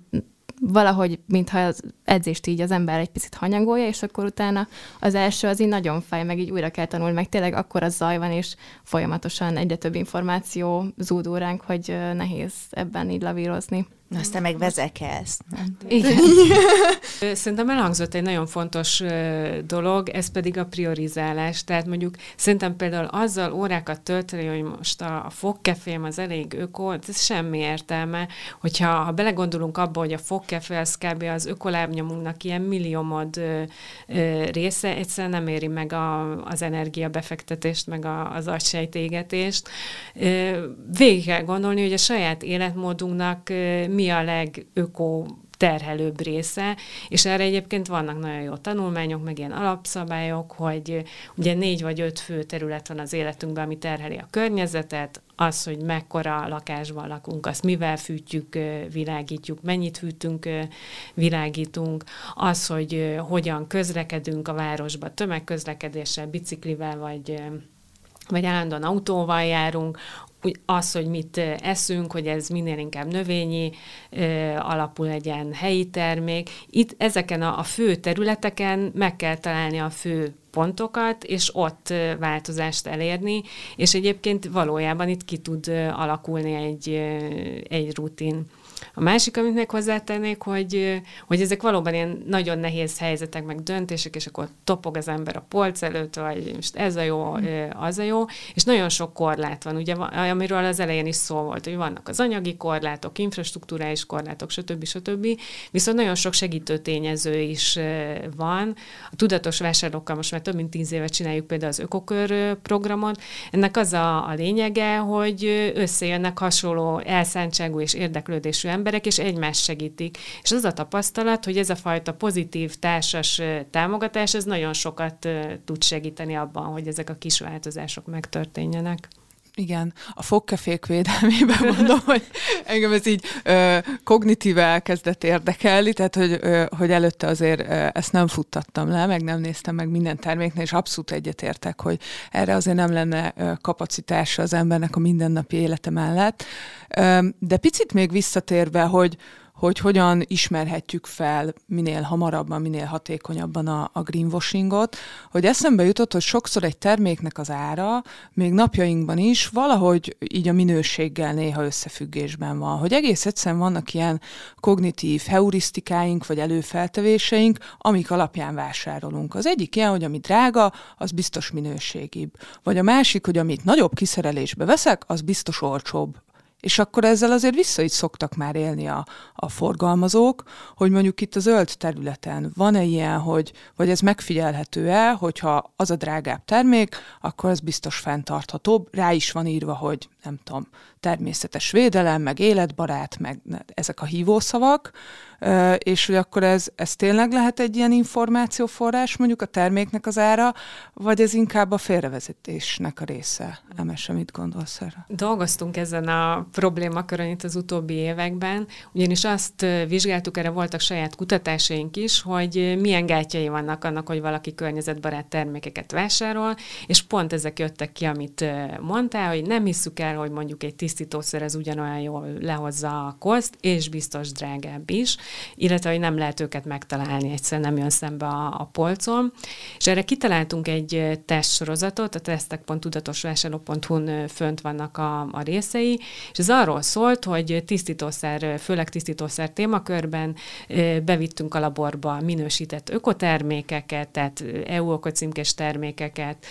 valahogy, mintha az edzést így az ember egy picit hanyagolja, és akkor utána az első az így nagyon fáj, meg így újra kell tanulni, meg tényleg akkor az zaj van, és folyamatosan egyre több információ zúdul ránk, hogy nehéz ebben így lavírozni. Aztán meg vezekelsz. Igen. Szerintem elhangzott egy nagyon fontos dolog, ez pedig a priorizálás. Tehát mondjuk szerintem például azzal órákat tölteni, hogy most a, a fogkefém az elég öko, ez semmi értelme, hogyha ha belegondolunk abba, hogy a fogkefé az kb. az ökolábnyomunknak ilyen milliómod ö, ö, része, egyszerűen nem éri meg a, az energiabefektetést, meg a, az agysejtégetést. Végig kell gondolni, hogy a saját életmódunknak mi a legöko terhelőbb része, és erre egyébként vannak nagyon jó tanulmányok, meg ilyen alapszabályok, hogy ugye négy vagy öt fő terület van az életünkben, ami terheli a környezetet, az, hogy mekkora lakásban lakunk, azt mivel fűtjük, világítjuk, mennyit fűtünk, világítunk, az, hogy hogyan közlekedünk a városba, tömegközlekedéssel, biciklivel, vagy vagy állandóan autóval járunk, az, hogy mit eszünk, hogy ez minél inkább növényi alapú legyen helyi termék. Itt ezeken a, a fő területeken meg kell találni a fő pontokat, és ott változást elérni, és egyébként valójában itt ki tud alakulni egy, egy rutin. A másik, amit még hozzátennék, hogy, hogy ezek valóban ilyen nagyon nehéz helyzetek, meg döntések, és akkor topog az ember a polc előtt, vagy most ez a jó, az a jó, és nagyon sok korlát van, ugye, amiről az elején is szó volt, hogy vannak az anyagi korlátok, infrastruktúrális korlátok, stb. stb. Viszont nagyon sok segítő tényező is van. A tudatos vásárlókkal most már több mint tíz éve csináljuk például az ökokör programot. Ennek az a, a lényege, hogy összejönnek hasonló elszántságú és érdeklődésű emberek, és egymást segítik. És az a tapasztalat, hogy ez a fajta pozitív társas támogatás, ez nagyon sokat tud segíteni abban, hogy ezek a kis változások megtörténjenek. Igen, a fogkefék védelmében mondom, hogy engem ez így ö, kognitíve elkezdett érdekelni, tehát hogy, ö, hogy előtte azért ö, ezt nem futtattam le, meg nem néztem meg minden terméknél, és abszolút egyetértek, hogy erre azért nem lenne ö, kapacitása az embernek a mindennapi élete mellett. Ö, de picit még visszatérve, hogy, hogy hogyan ismerhetjük fel minél hamarabban, minél hatékonyabban a, a greenwashingot, hogy eszembe jutott, hogy sokszor egy terméknek az ára még napjainkban is valahogy így a minőséggel néha összefüggésben van, hogy egész egyszerűen vannak ilyen kognitív heurisztikáink vagy előfeltevéseink, amik alapján vásárolunk. Az egyik ilyen, hogy ami drága, az biztos minőségibb. Vagy a másik, hogy amit nagyobb kiszerelésbe veszek, az biztos olcsóbb és akkor ezzel azért vissza is szoktak már élni a, a forgalmazók, hogy mondjuk itt a zöld területen van-e ilyen, hogy, vagy ez megfigyelhető-e, hogyha az a drágább termék, akkor ez biztos fenntarthatóbb. Rá is van írva, hogy nem tudom, természetes védelem, meg életbarát, meg ezek a hívószavak, és hogy akkor ez, ez tényleg lehet egy ilyen információforrás, mondjuk a terméknek az ára, vagy ez inkább a félrevezetésnek a része? Emes, mit gondolsz erre? Dolgoztunk ezen a problémakörön itt az utóbbi években, ugyanis azt vizsgáltuk, erre voltak saját kutatásaink is, hogy milyen gátjai vannak annak, hogy valaki környezetbarát termékeket vásárol, és pont ezek jöttek ki, amit mondtál, hogy nem hisszük el, hogy mondjuk egy tisztítószer ez ugyanolyan jól lehozza a koszt, és biztos drágább is, illetve hogy nem lehet őket megtalálni, egyszerűen nem jön szembe a, a polcon. És erre kitaláltunk egy testsorozatot, a tesztek.tudatosvásárló.hu-n fönt vannak a, a részei, és ez arról szólt, hogy tisztítószer, főleg tisztítószer témakörben bevittünk a laborba minősített ökotermékeket, tehát EU ökocímkés termékeket,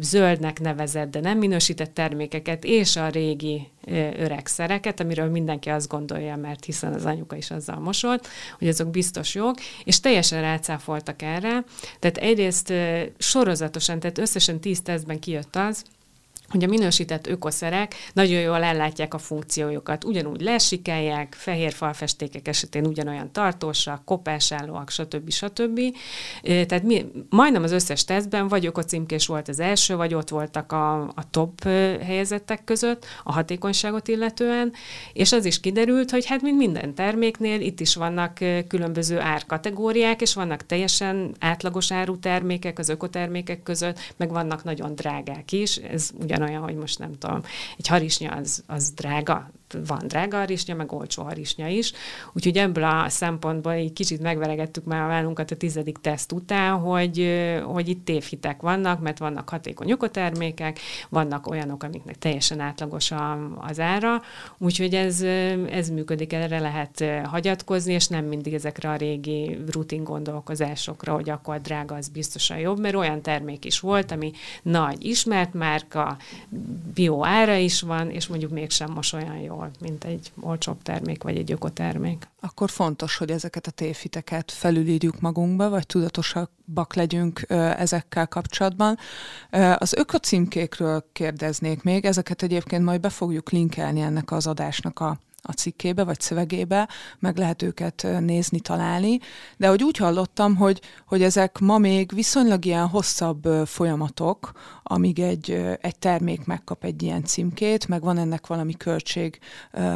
zöldnek nevezett, de nem minősített termékeket, és a régi öreg szereket, amiről mindenki azt gondolja, mert hiszen az anyuka is azzal mosolt, hogy azok biztos jók, és teljesen rácáfoltak erre. Tehát egyrészt sorozatosan, tehát összesen tíz tesztben kijött az, hogy a minősített ökoszerek nagyon jól ellátják a funkciójukat. Ugyanúgy lesikelják, fehér falfestékek esetén ugyanolyan tartósak, kopásállóak, stb. stb. Tehát mi, majdnem az összes tesztben vagy ökocímkés volt az első, vagy ott voltak a, a top helyezettek között a hatékonyságot illetően, és az is kiderült, hogy hát mint minden terméknél itt is vannak különböző árkategóriák, és vannak teljesen átlagos áru termékek az ökotermékek között, meg vannak nagyon drágák is, ez ugyan ugyanolyan, hogy most nem tudom, egy harisnya az, az drága, van drága harisnya, meg olcsó harisnya is. Úgyhogy ebből a szempontból egy kicsit megveregettük már a vállunkat a tizedik teszt után, hogy, hogy itt tévhitek vannak, mert vannak hatékony ökotermékek, vannak olyanok, amiknek teljesen átlagos a, az ára, úgyhogy ez, ez működik, erre lehet hagyatkozni, és nem mindig ezekre a régi rutin gondolkozásokra, hogy akkor drága az biztosan jobb, mert olyan termék is volt, ami nagy ismert márka, bio ára is van, és mondjuk mégsem most olyan jó jól, mint egy olcsóbb termék, vagy egy ökotermék. Akkor fontos, hogy ezeket a tévhiteket felülírjuk magunkba, vagy tudatosabbak legyünk ezekkel kapcsolatban. Az ökocímkékről kérdeznék még, ezeket egyébként majd be fogjuk linkelni ennek az adásnak a a cikkébe vagy szövegébe, meg lehet őket nézni, találni, de hogy úgy hallottam, hogy, hogy ezek ma még viszonylag ilyen hosszabb folyamatok, amíg egy, egy termék megkap egy ilyen címkét, meg van ennek valami költség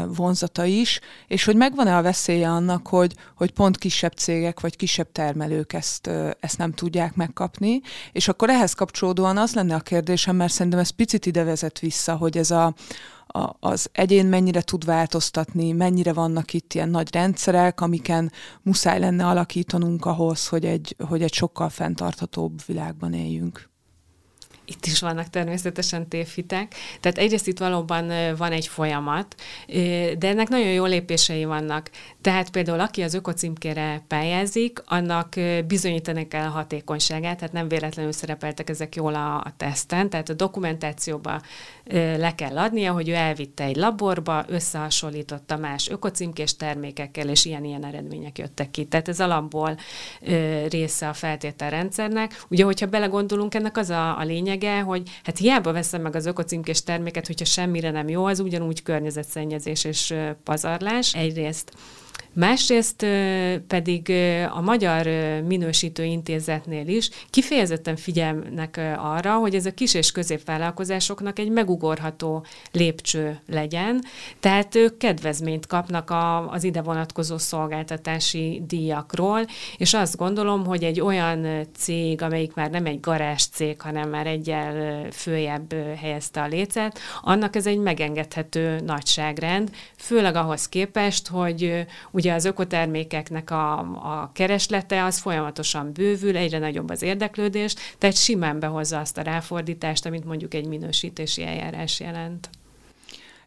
vonzata is, és hogy megvan-e a veszélye annak, hogy, hogy pont kisebb cégek vagy kisebb termelők ezt, ezt nem tudják megkapni, és akkor ehhez kapcsolódóan az lenne a kérdésem, mert szerintem ez picit ide vezet vissza, hogy ez a, a, az egyén mennyire tud változtatni, mennyire vannak itt ilyen nagy rendszerek, amiken muszáj lenne alakítanunk ahhoz, hogy egy, hogy egy sokkal fenntarthatóbb világban éljünk itt is vannak természetesen tévhitek. Tehát egyrészt itt valóban van egy folyamat, de ennek nagyon jó lépései vannak. Tehát például aki az ökocímkére pályázik, annak bizonyítani kell a hatékonyságát, tehát nem véletlenül szerepeltek ezek jól a, a teszten, tehát a dokumentációba le kell adnia, hogy ő elvitte egy laborba, összehasonlította más ökocímkés termékekkel, és ilyen-ilyen eredmények jöttek ki. Tehát ez alapból része a feltételrendszernek. Ugye, hogyha belegondolunk, ennek az a, a lényege, hogy hát hiába veszem meg az ökocímkés terméket, hogyha semmire nem jó, az ugyanúgy környezetszennyezés és pazarlás egyrészt. Másrészt pedig a Magyar Minősítő Intézetnél is kifejezetten figyelnek arra, hogy ez a kis és középvállalkozásoknak egy megugorható lépcső legyen, tehát ők kedvezményt kapnak a, az ide vonatkozó szolgáltatási díjakról, és azt gondolom, hogy egy olyan cég, amelyik már nem egy garázs cég, hanem már egyel följebb helyezte a lécet, annak ez egy megengedhető nagyságrend, főleg ahhoz képest, hogy ugye az ökotermékeknek a, a kereslete az folyamatosan bővül, egyre nagyobb az érdeklődés, tehát simán behozza azt a ráfordítást, amit mondjuk egy minősítési eljárás jelent.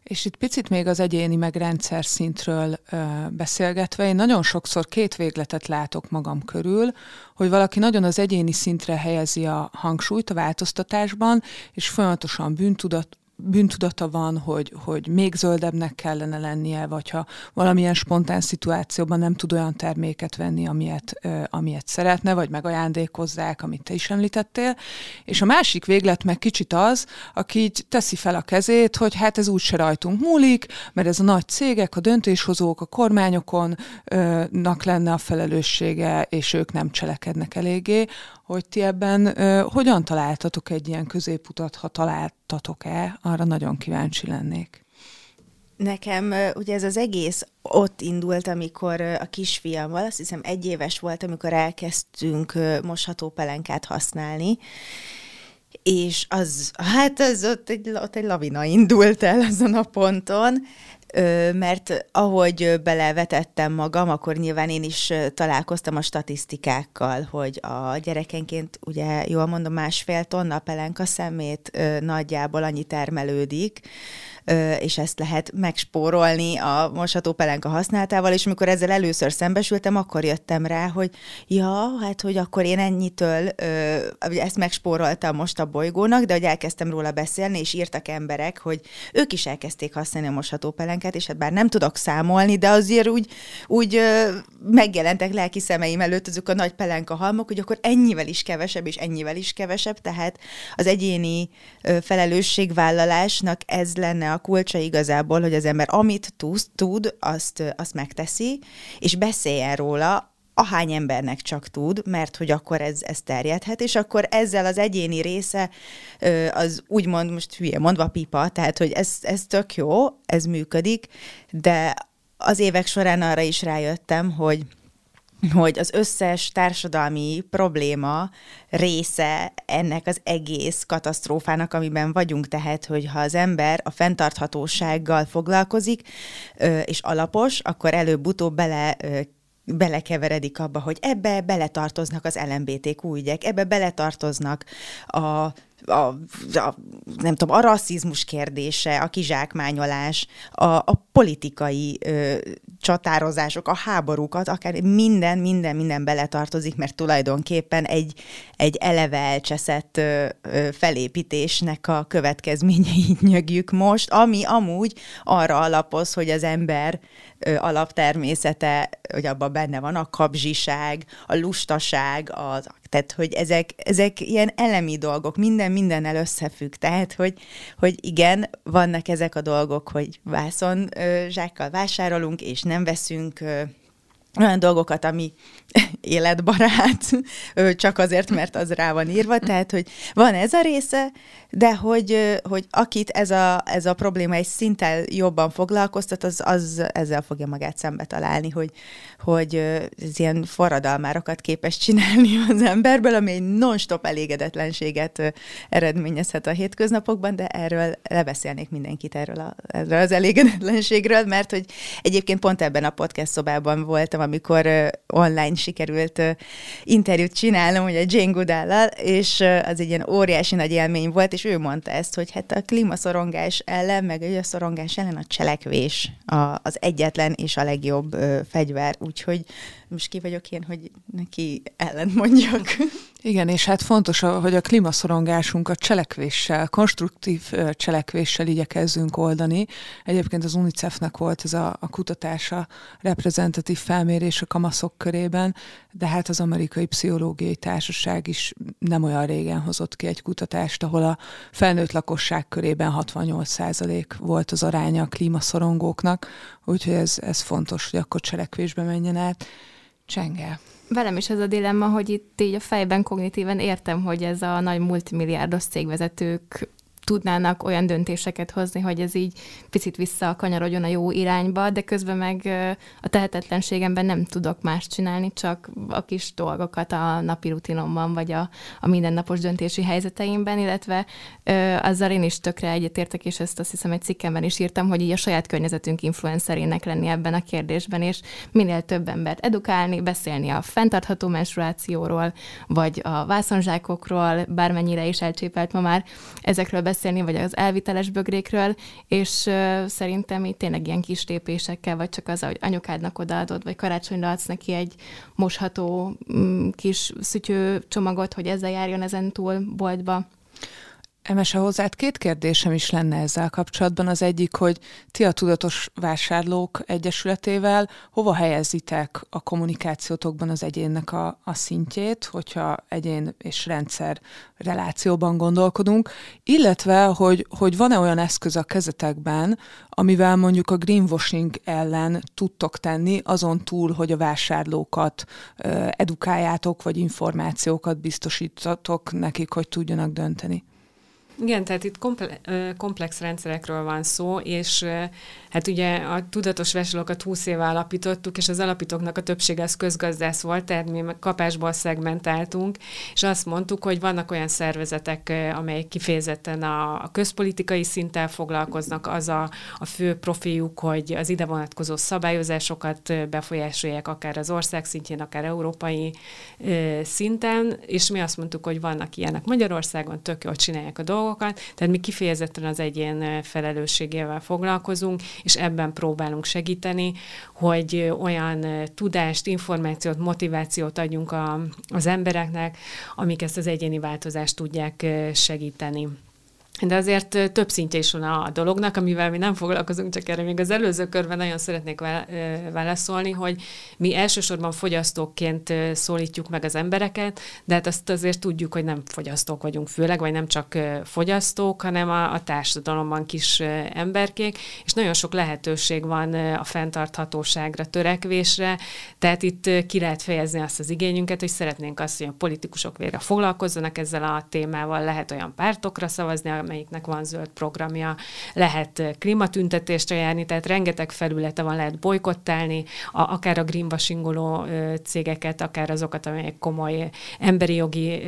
És itt picit még az egyéni meg rendszer szintről ö, beszélgetve, én nagyon sokszor két végletet látok magam körül, hogy valaki nagyon az egyéni szintre helyezi a hangsúlyt a változtatásban, és folyamatosan bűntudat, bűntudata van, hogy, hogy még zöldebbnek kellene lennie, vagy ha valamilyen spontán szituációban nem tud olyan terméket venni, amilyet, amilyet szeretne, vagy megajándékozzák, amit te is említettél. És a másik véglet meg kicsit az, aki így teszi fel a kezét, hogy hát ez úgyse rajtunk múlik, mert ez a nagy cégek, a döntéshozók, a kormányoknak lenne a felelőssége, és ők nem cselekednek eléggé, hogy ti ebben ö, hogyan találtatok egy ilyen középutat, ha találtatok-e, arra nagyon kíváncsi lennék. Nekem ugye ez az egész ott indult, amikor a kisfiammal, azt hiszem egy éves volt, amikor elkezdtünk mosható pelenkát használni, és az, hát az ott egy, ott egy lavina indult el azon a ponton, mert ahogy belevetettem magam, akkor nyilván én is találkoztam a statisztikákkal, hogy a gyerekenként, ugye jól mondom, másfél tonna pelenka szemét nagyjából annyi termelődik, és ezt lehet megspórolni a mosható pelenka használatával, és amikor ezzel először szembesültem, akkor jöttem rá, hogy ja, hát hogy akkor én ennyitől ezt megspóroltam most a bolygónak, de hogy elkezdtem róla beszélni, és írtak emberek, hogy ők is elkezdték használni a mosható pelenkát, és hát bár nem tudok számolni, de azért úgy, úgy megjelentek lelki szemeim előtt azok a nagy pelenka halmok, hogy akkor ennyivel is kevesebb, és ennyivel is kevesebb, tehát az egyéni felelősségvállalásnak ez lenne a kulcsa igazából, hogy az ember amit tud, azt, azt megteszi, és beszéljen róla, ahány embernek csak tud, mert hogy akkor ez, ez terjedhet, és akkor ezzel az egyéni része az úgymond, most hülye mondva pipa, tehát hogy ez, ez tök jó, ez működik, de az évek során arra is rájöttem, hogy hogy az összes társadalmi probléma része ennek az egész katasztrófának, amiben vagyunk, tehát, hogy ha az ember a fenntarthatósággal foglalkozik, és alapos, akkor előbb-utóbb bele belekeveredik abba, hogy ebbe beletartoznak az LMBTQ ügyek, ebbe beletartoznak a a, a, nem tudom, a rasszizmus kérdése, a kizsákmányolás, a, a politikai ö, csatározások, a háborúkat, akár minden, minden, minden beletartozik, mert tulajdonképpen egy, egy eleve elcseszett ö, ö, felépítésnek a következményeit nyögjük most, ami amúgy arra alapoz, hogy az ember ö, alaptermészete, hogy abban benne van a kapzsiság, a lustaság, az tehát, hogy ezek, ezek ilyen elemi dolgok, minden mindennel összefügg. Tehát, hogy, hogy igen, vannak ezek a dolgok, hogy vászon ö, zsákkal vásárolunk, és nem veszünk olyan dolgokat, ami életbarát, csak azért, mert az rá van írva, tehát, hogy van ez a része, de hogy, hogy akit ez a, ez a probléma egy szinten jobban foglalkoztat, az, az ezzel fogja magát szembe találni, hogy, hogy ez ilyen forradalmárokat képes csinálni az emberből, ami egy non-stop elégedetlenséget eredményezhet a hétköznapokban, de erről lebeszélnék mindenkit erről, a, erről az elégedetlenségről, mert hogy egyébként pont ebben a podcast szobában voltam, amikor online sikerült interjút csinálnom, ugye Jane Goodall-al, és az egy ilyen óriási nagy élmény volt, és ő mondta ezt, hogy hát a klímaszorongás ellen, meg a szorongás ellen a cselekvés az egyetlen és a legjobb ö, fegyver, úgyhogy most ki vagyok én, hogy neki ellent mondjak. Igen, és hát fontos, hogy a klímaszorongásunkat cselekvéssel, konstruktív cselekvéssel igyekezzünk oldani. Egyébként az UNICEF-nek volt ez a, a kutatása, reprezentatív felmérés a kamaszok körében, de hát az Amerikai Pszichológiai Társaság is nem olyan régen hozott ki egy kutatást, ahol a felnőtt lakosság körében 68% volt az aránya a klímaszorongóknak, úgyhogy ez, ez fontos, hogy akkor cselekvésbe menjen át. Csenge. Velem is ez a dilemma, hogy itt így a fejben kognitíven értem, hogy ez a nagy multimilliárdos cégvezetők tudnának olyan döntéseket hozni, hogy ez így picit visszakanyarodjon a jó irányba, de közben meg a tehetetlenségemben nem tudok más csinálni, csak a kis dolgokat a napi rutinomban, vagy a, a mindennapos döntési helyzeteimben, illetve ö, azzal én is tökre egyetértek, és ezt azt hiszem egy cikkemben is írtam, hogy így a saját környezetünk influencerének lenni ebben a kérdésben, és minél több embert edukálni, beszélni a fenntartható menstruációról, vagy a vászonzsákokról, bármennyire is elcsépelt ma már ezekről beszélni, vagy az elviteles bögrékről, és uh, szerintem itt tényleg ilyen kis lépésekkel, vagy csak az, hogy anyukádnak odaadod, vagy karácsonyra adsz neki egy mosható um, kis szütyő csomagot, hogy ezzel járjon ezen túl boltba, Emese hozzád két kérdésem is lenne ezzel kapcsolatban. Az egyik, hogy ti a Tudatos Vásárlók Egyesületével hova helyezitek a kommunikációtokban az egyénnek a, a szintjét, hogyha egyén és rendszer relációban gondolkodunk, illetve, hogy, hogy van-e olyan eszköz a kezetekben, amivel mondjuk a greenwashing ellen tudtok tenni, azon túl, hogy a vásárlókat edukáljátok, vagy információkat biztosítatok nekik, hogy tudjanak dönteni. Igen, tehát itt komplex rendszerekről van szó, és hát ugye a tudatos vásárlókat 20 éve alapítottuk, és az alapítóknak a többsége az közgazdász volt, tehát mi kapásból szegmentáltunk, és azt mondtuk, hogy vannak olyan szervezetek, amelyek kifejezetten a, a közpolitikai szinten foglalkoznak, az a, a fő profiuk, hogy az ide vonatkozó szabályozásokat befolyásolják akár az ország szintjén, akár európai szinten, és mi azt mondtuk, hogy vannak ilyenek Magyarországon, tök jól csinálják a dolgokat, tehát mi kifejezetten az egyén felelősségével foglalkozunk, és ebben próbálunk segíteni, hogy olyan tudást, információt, motivációt adjunk a, az embereknek, amik ezt az egyéni változást tudják segíteni. De azért több szintje is van a dolognak, amivel mi nem foglalkozunk, csak erre még az előző körben nagyon szeretnék válaszolni, hogy mi elsősorban fogyasztóként szólítjuk meg az embereket, de hát azt azért tudjuk, hogy nem fogyasztók vagyunk főleg, vagy nem csak fogyasztók, hanem a, a társadalomban kis emberkék, és nagyon sok lehetőség van a fenntarthatóságra, törekvésre, tehát itt ki lehet fejezni azt az igényünket, hogy szeretnénk azt, hogy a politikusok végre foglalkozzanak ezzel a témával, lehet olyan pártokra szavazni, amelyiknek van zöld programja, lehet klímatüntetésre járni, tehát rengeteg felülete van, lehet bolykottálni, a, akár a greenwashingoló cégeket, akár azokat, amelyek komoly emberi jogi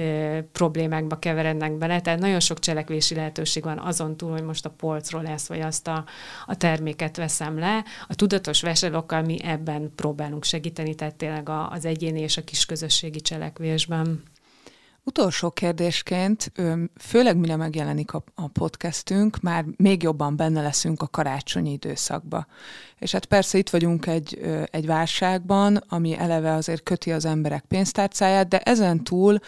problémákba keverednek bele, tehát nagyon sok cselekvési lehetőség van azon túl, hogy most a polcról lesz, vagy azt a, a terméket veszem le. A tudatos vásárlókkal mi ebben próbálunk segíteni, tehát tényleg az egyéni és a kisközösségi cselekvésben. Utolsó kérdésként, főleg mire megjelenik a, podcastünk, már még jobban benne leszünk a karácsonyi időszakba. És hát persze itt vagyunk egy, egy válságban, ami eleve azért köti az emberek pénztárcáját, de ezen túl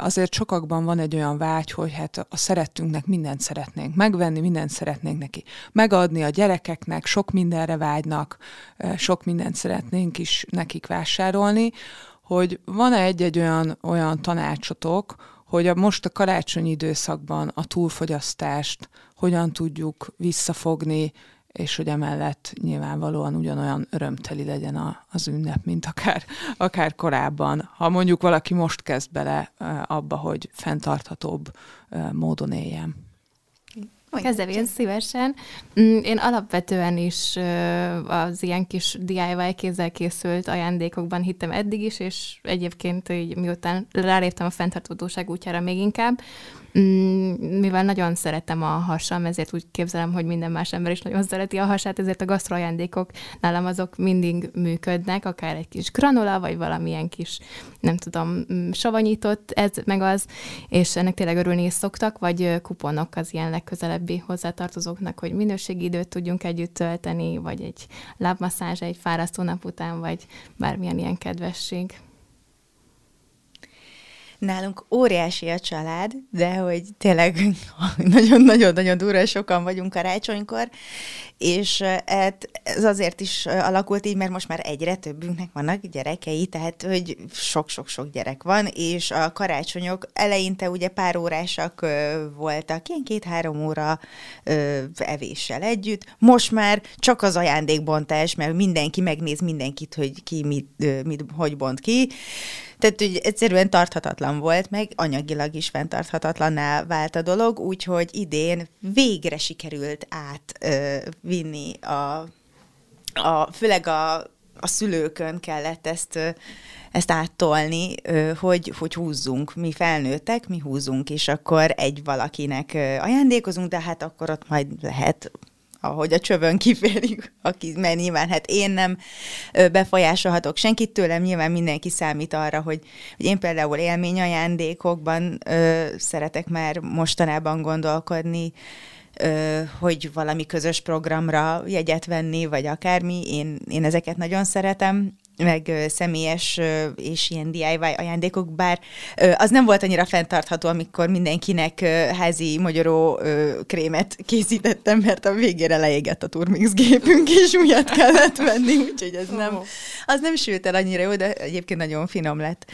azért sokakban van egy olyan vágy, hogy hát a szerettünknek mindent szeretnénk megvenni, mindent szeretnénk neki megadni a gyerekeknek, sok mindenre vágynak, sok mindent szeretnénk is nekik vásárolni, hogy van-e egy-egy olyan, olyan tanácsotok, hogy a most a karácsonyi időszakban a túlfogyasztást hogyan tudjuk visszafogni, és hogy emellett nyilvánvalóan ugyanolyan örömteli legyen a, az ünnep, mint akár, akár korábban. Ha mondjuk valaki most kezd bele abba, hogy fenntarthatóbb módon éljen. Kezdem én szívesen. Mm, én alapvetően is az ilyen kis DIY kézzel készült ajándékokban hittem eddig is, és egyébként így miután ráléptem a fenntarthatóság útjára még inkább, mivel nagyon szeretem a hasam, ezért úgy képzelem, hogy minden más ember is nagyon szereti a hasát, ezért a gasztroajándékok nálam azok mindig működnek, akár egy kis granola, vagy valamilyen kis, nem tudom, mm, savanyított, ez meg az, és ennek tényleg örülni is szoktak, vagy kuponok az ilyen legközelebbi hozzátartozóknak, hogy minőségi időt tudjunk együtt tölteni, vagy egy lábmasszázs egy fárasztó nap után, vagy bármilyen ilyen kedvesség. Nálunk óriási a család, de hogy tényleg nagyon-nagyon-nagyon durva sokan vagyunk karácsonykor, és hát ez azért is alakult így, mert most már egyre többünknek vannak gyerekei, tehát hogy sok-sok-sok gyerek van, és a karácsonyok eleinte ugye pár órásak voltak, ilyen két-három óra evéssel együtt, most már csak az ajándékbontás, mert mindenki megnéz mindenkit, hogy ki mit, mit hogy bont ki, tehát hogy egyszerűen tarthatatlan volt, meg anyagilag is fenntarthatatlanná vált a dolog, úgyhogy idén végre sikerült átvinni a, a, főleg a, a szülőkön kellett ezt ezt áttolni, hogy, hogy húzzunk. Mi felnőttek, mi húzunk, és akkor egy valakinek ajándékozunk, de hát akkor ott majd lehet ahogy a csövön kiférik, aki, mert nyilván hát én nem befolyásolhatok senkit tőlem, nyilván mindenki számít arra, hogy, hogy én például élményajándékokban ö, szeretek már mostanában gondolkodni, ö, hogy valami közös programra jegyet venni, vagy akármi, én, én ezeket nagyon szeretem, meg személyes és ilyen DIY ajándékok, bár az nem volt annyira fenntartható, amikor mindenkinek házi magyaró krémet készítettem, mert a végére leégett a Turmix gépünk, és miatt kellett venni, úgyhogy ez nem, az nem sült el annyira jó, de egyébként nagyon finom lett.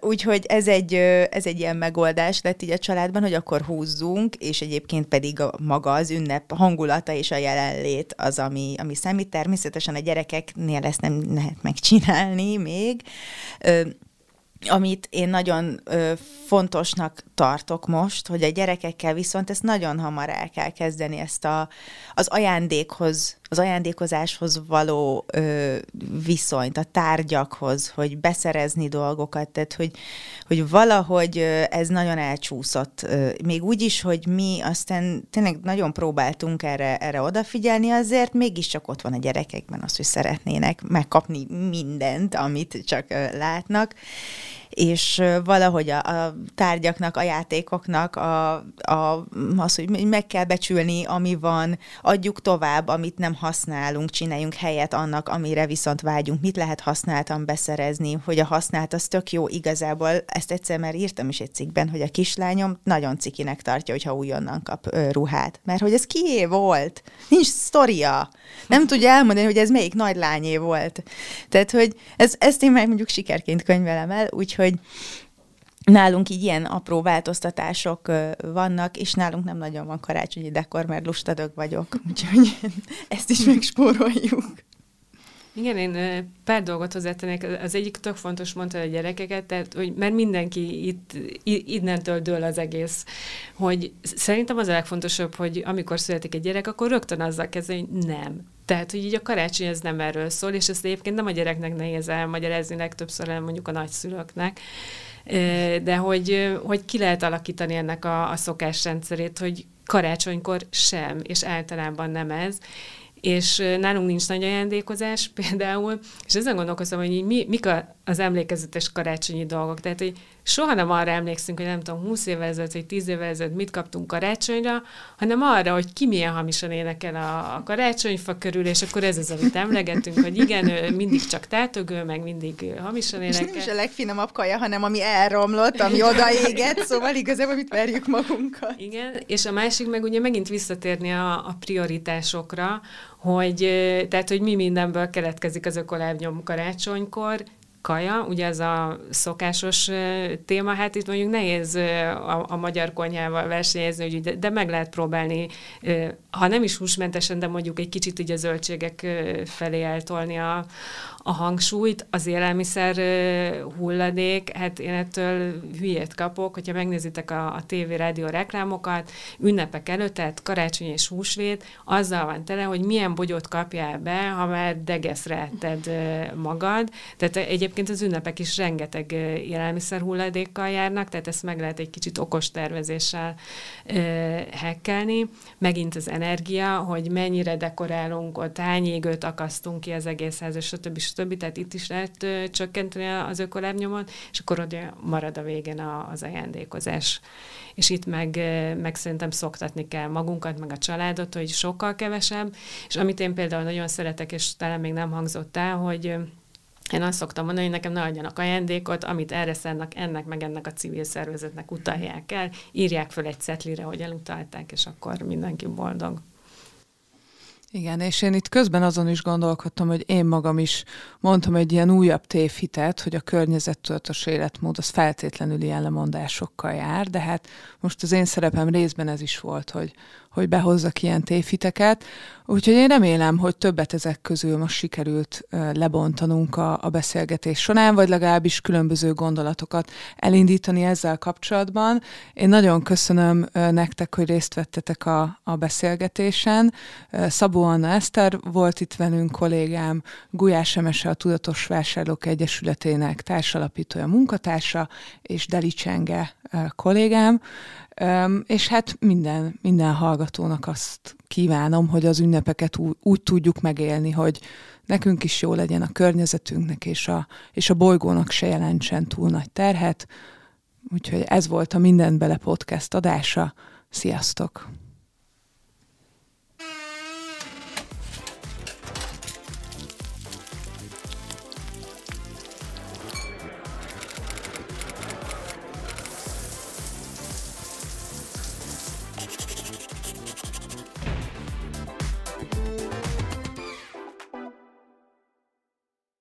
Úgyhogy ez egy, ez egy ilyen megoldás lett így a családban, hogy akkor húzzunk, és egyébként pedig a maga az ünnep hangulata és a jelenlét az, ami, ami számít. Természetesen a gyerekeknél ezt nem lehet meg megcsinálni még. Amit én nagyon fontosnak tartok most, hogy a gyerekekkel viszont ezt nagyon hamar el kell kezdeni, ezt a, az ajándékhoz, az ajándékozáshoz való ö, viszonyt, a tárgyakhoz, hogy beszerezni dolgokat, tehát hogy, hogy valahogy ez nagyon elcsúszott. Még úgy is, hogy mi aztán tényleg nagyon próbáltunk erre, erre odafigyelni, azért mégiscsak ott van a gyerekekben az, hogy szeretnének megkapni mindent, amit csak látnak és valahogy a, a tárgyaknak, a játékoknak a, a, az, hogy meg kell becsülni, ami van, adjuk tovább, amit nem használunk, csináljunk helyet annak, amire viszont vágyunk, mit lehet használtan beszerezni, hogy a használt az tök jó. Igazából, ezt egyszer már írtam is egy cikkben, hogy a kislányom nagyon cikinek tartja, hogyha újonnan kap ö, ruhát, mert hogy ez kié volt, nincs sztoria, nem tudja elmondani, hogy ez melyik nagy lányé volt. Tehát, hogy ez, ezt én meg mondjuk sikerként könyvelem el, úgyhogy Nálunk így ilyen apró változtatások vannak, és nálunk nem nagyon van karácsonyi dekor, mert lustadok vagyok, úgyhogy ezt is megspóroljuk. Igen, én pár dolgot hozzátennék. Az egyik tök fontos mondta a gyerekeket, tehát, hogy mert mindenki itt, innentől dől az egész, hogy szerintem az a legfontosabb, hogy amikor születik egy gyerek, akkor rögtön azzal kezdeni, hogy nem. Tehát, hogy így a karácsony ez nem erről szól, és ezt egyébként nem a gyereknek nehéz elmagyarázni, legtöbbször el mondjuk a nagyszülőknek, de hogy, hogy ki lehet alakítani ennek a, a szokásrendszerét, hogy karácsonykor sem, és általában nem ez, és nálunk nincs nagy ajándékozás például, és ezen gondolkozom, hogy mi, mik a, az emlékezetes karácsonyi dolgok. Tehát, hogy soha nem arra emlékszünk, hogy nem tudom, 20 évvel ezelőtt, vagy 10 évvel ezelőtt mit kaptunk karácsonyra, hanem arra, hogy ki milyen hamisan énekel a, a karácsonyfa körül, és akkor ez az, amit emlegetünk, hogy igen, ő mindig csak tátögő, meg mindig hamisan énekel. És nem is a legfinomabb kaja, hanem ami elromlott, ami odaégett, szóval igazából mit verjük magunkat. Igen, és a másik meg ugye megint visszatérni a, a prioritásokra, hogy, tehát, hogy mi mindenből keletkezik az ökolábnyom karácsonykor, kaja, ugye ez a szokásos téma, hát itt mondjuk nehéz a, a magyar konyhával versenyezni, de, de meg lehet próbálni, ha nem is húsmentesen, de mondjuk egy kicsit így a zöldségek felé eltolni a, a hangsúlyt, az élelmiszer hulladék, hát én ettől hülyét kapok, hogyha megnézitek a, a TV, rádió reklámokat, ünnepek előtt, tehát karácsony és húsvét, azzal van tele, hogy milyen bogyót kapjál be, ha már degeszre etted magad. Tehát egyébként az ünnepek is rengeteg élelmiszer hulladékkal járnak, tehát ezt meg lehet egy kicsit okos tervezéssel hekkelni. Megint az energia, hogy mennyire dekorálunk, ott hány akasztunk ki az egészhez, és stb. stb stb. Tehát itt is lehet csökkenteni az ökolábnyomot, és akkor ott marad a végén a, az ajándékozás. És itt meg, meg szerintem szoktatni kell magunkat, meg a családot, hogy sokkal kevesebb, és amit én például nagyon szeretek, és talán még nem hangzott el, hogy Én azt szoktam mondani, hogy nekem ne adjanak ajándékot, amit erre szánnak ennek, meg ennek a civil szervezetnek utalják el, írják föl egy cetlire, hogy elutalták, és akkor mindenki boldog. Igen, és én itt közben azon is gondolkodtam, hogy én magam is mondtam egy ilyen újabb tévhitet, hogy a környezettudatos életmód az feltétlenül ilyen lemondásokkal jár, de hát most az én szerepem részben ez is volt, hogy, hogy behozzak ilyen tévhiteket. Úgyhogy én remélem, hogy többet ezek közül most sikerült lebontanunk a, a beszélgetés során, vagy legalábbis különböző gondolatokat elindítani ezzel kapcsolatban. Én nagyon köszönöm nektek, hogy részt vettetek a, a beszélgetésen. Szabó Anna Eszter volt itt velünk, kollégám, Gulyás Emese, a Tudatos Vásárlók Egyesületének társalapítója, munkatársa, és Deli Csenge kollégám. És hát minden, minden hallgatónak azt kívánom, hogy az ünnepeket úgy, úgy tudjuk megélni, hogy nekünk is jó legyen a környezetünknek, és a, és a bolygónak se jelentsen túl nagy terhet. Úgyhogy ez volt a Minden Bele podcast adása. Sziasztok!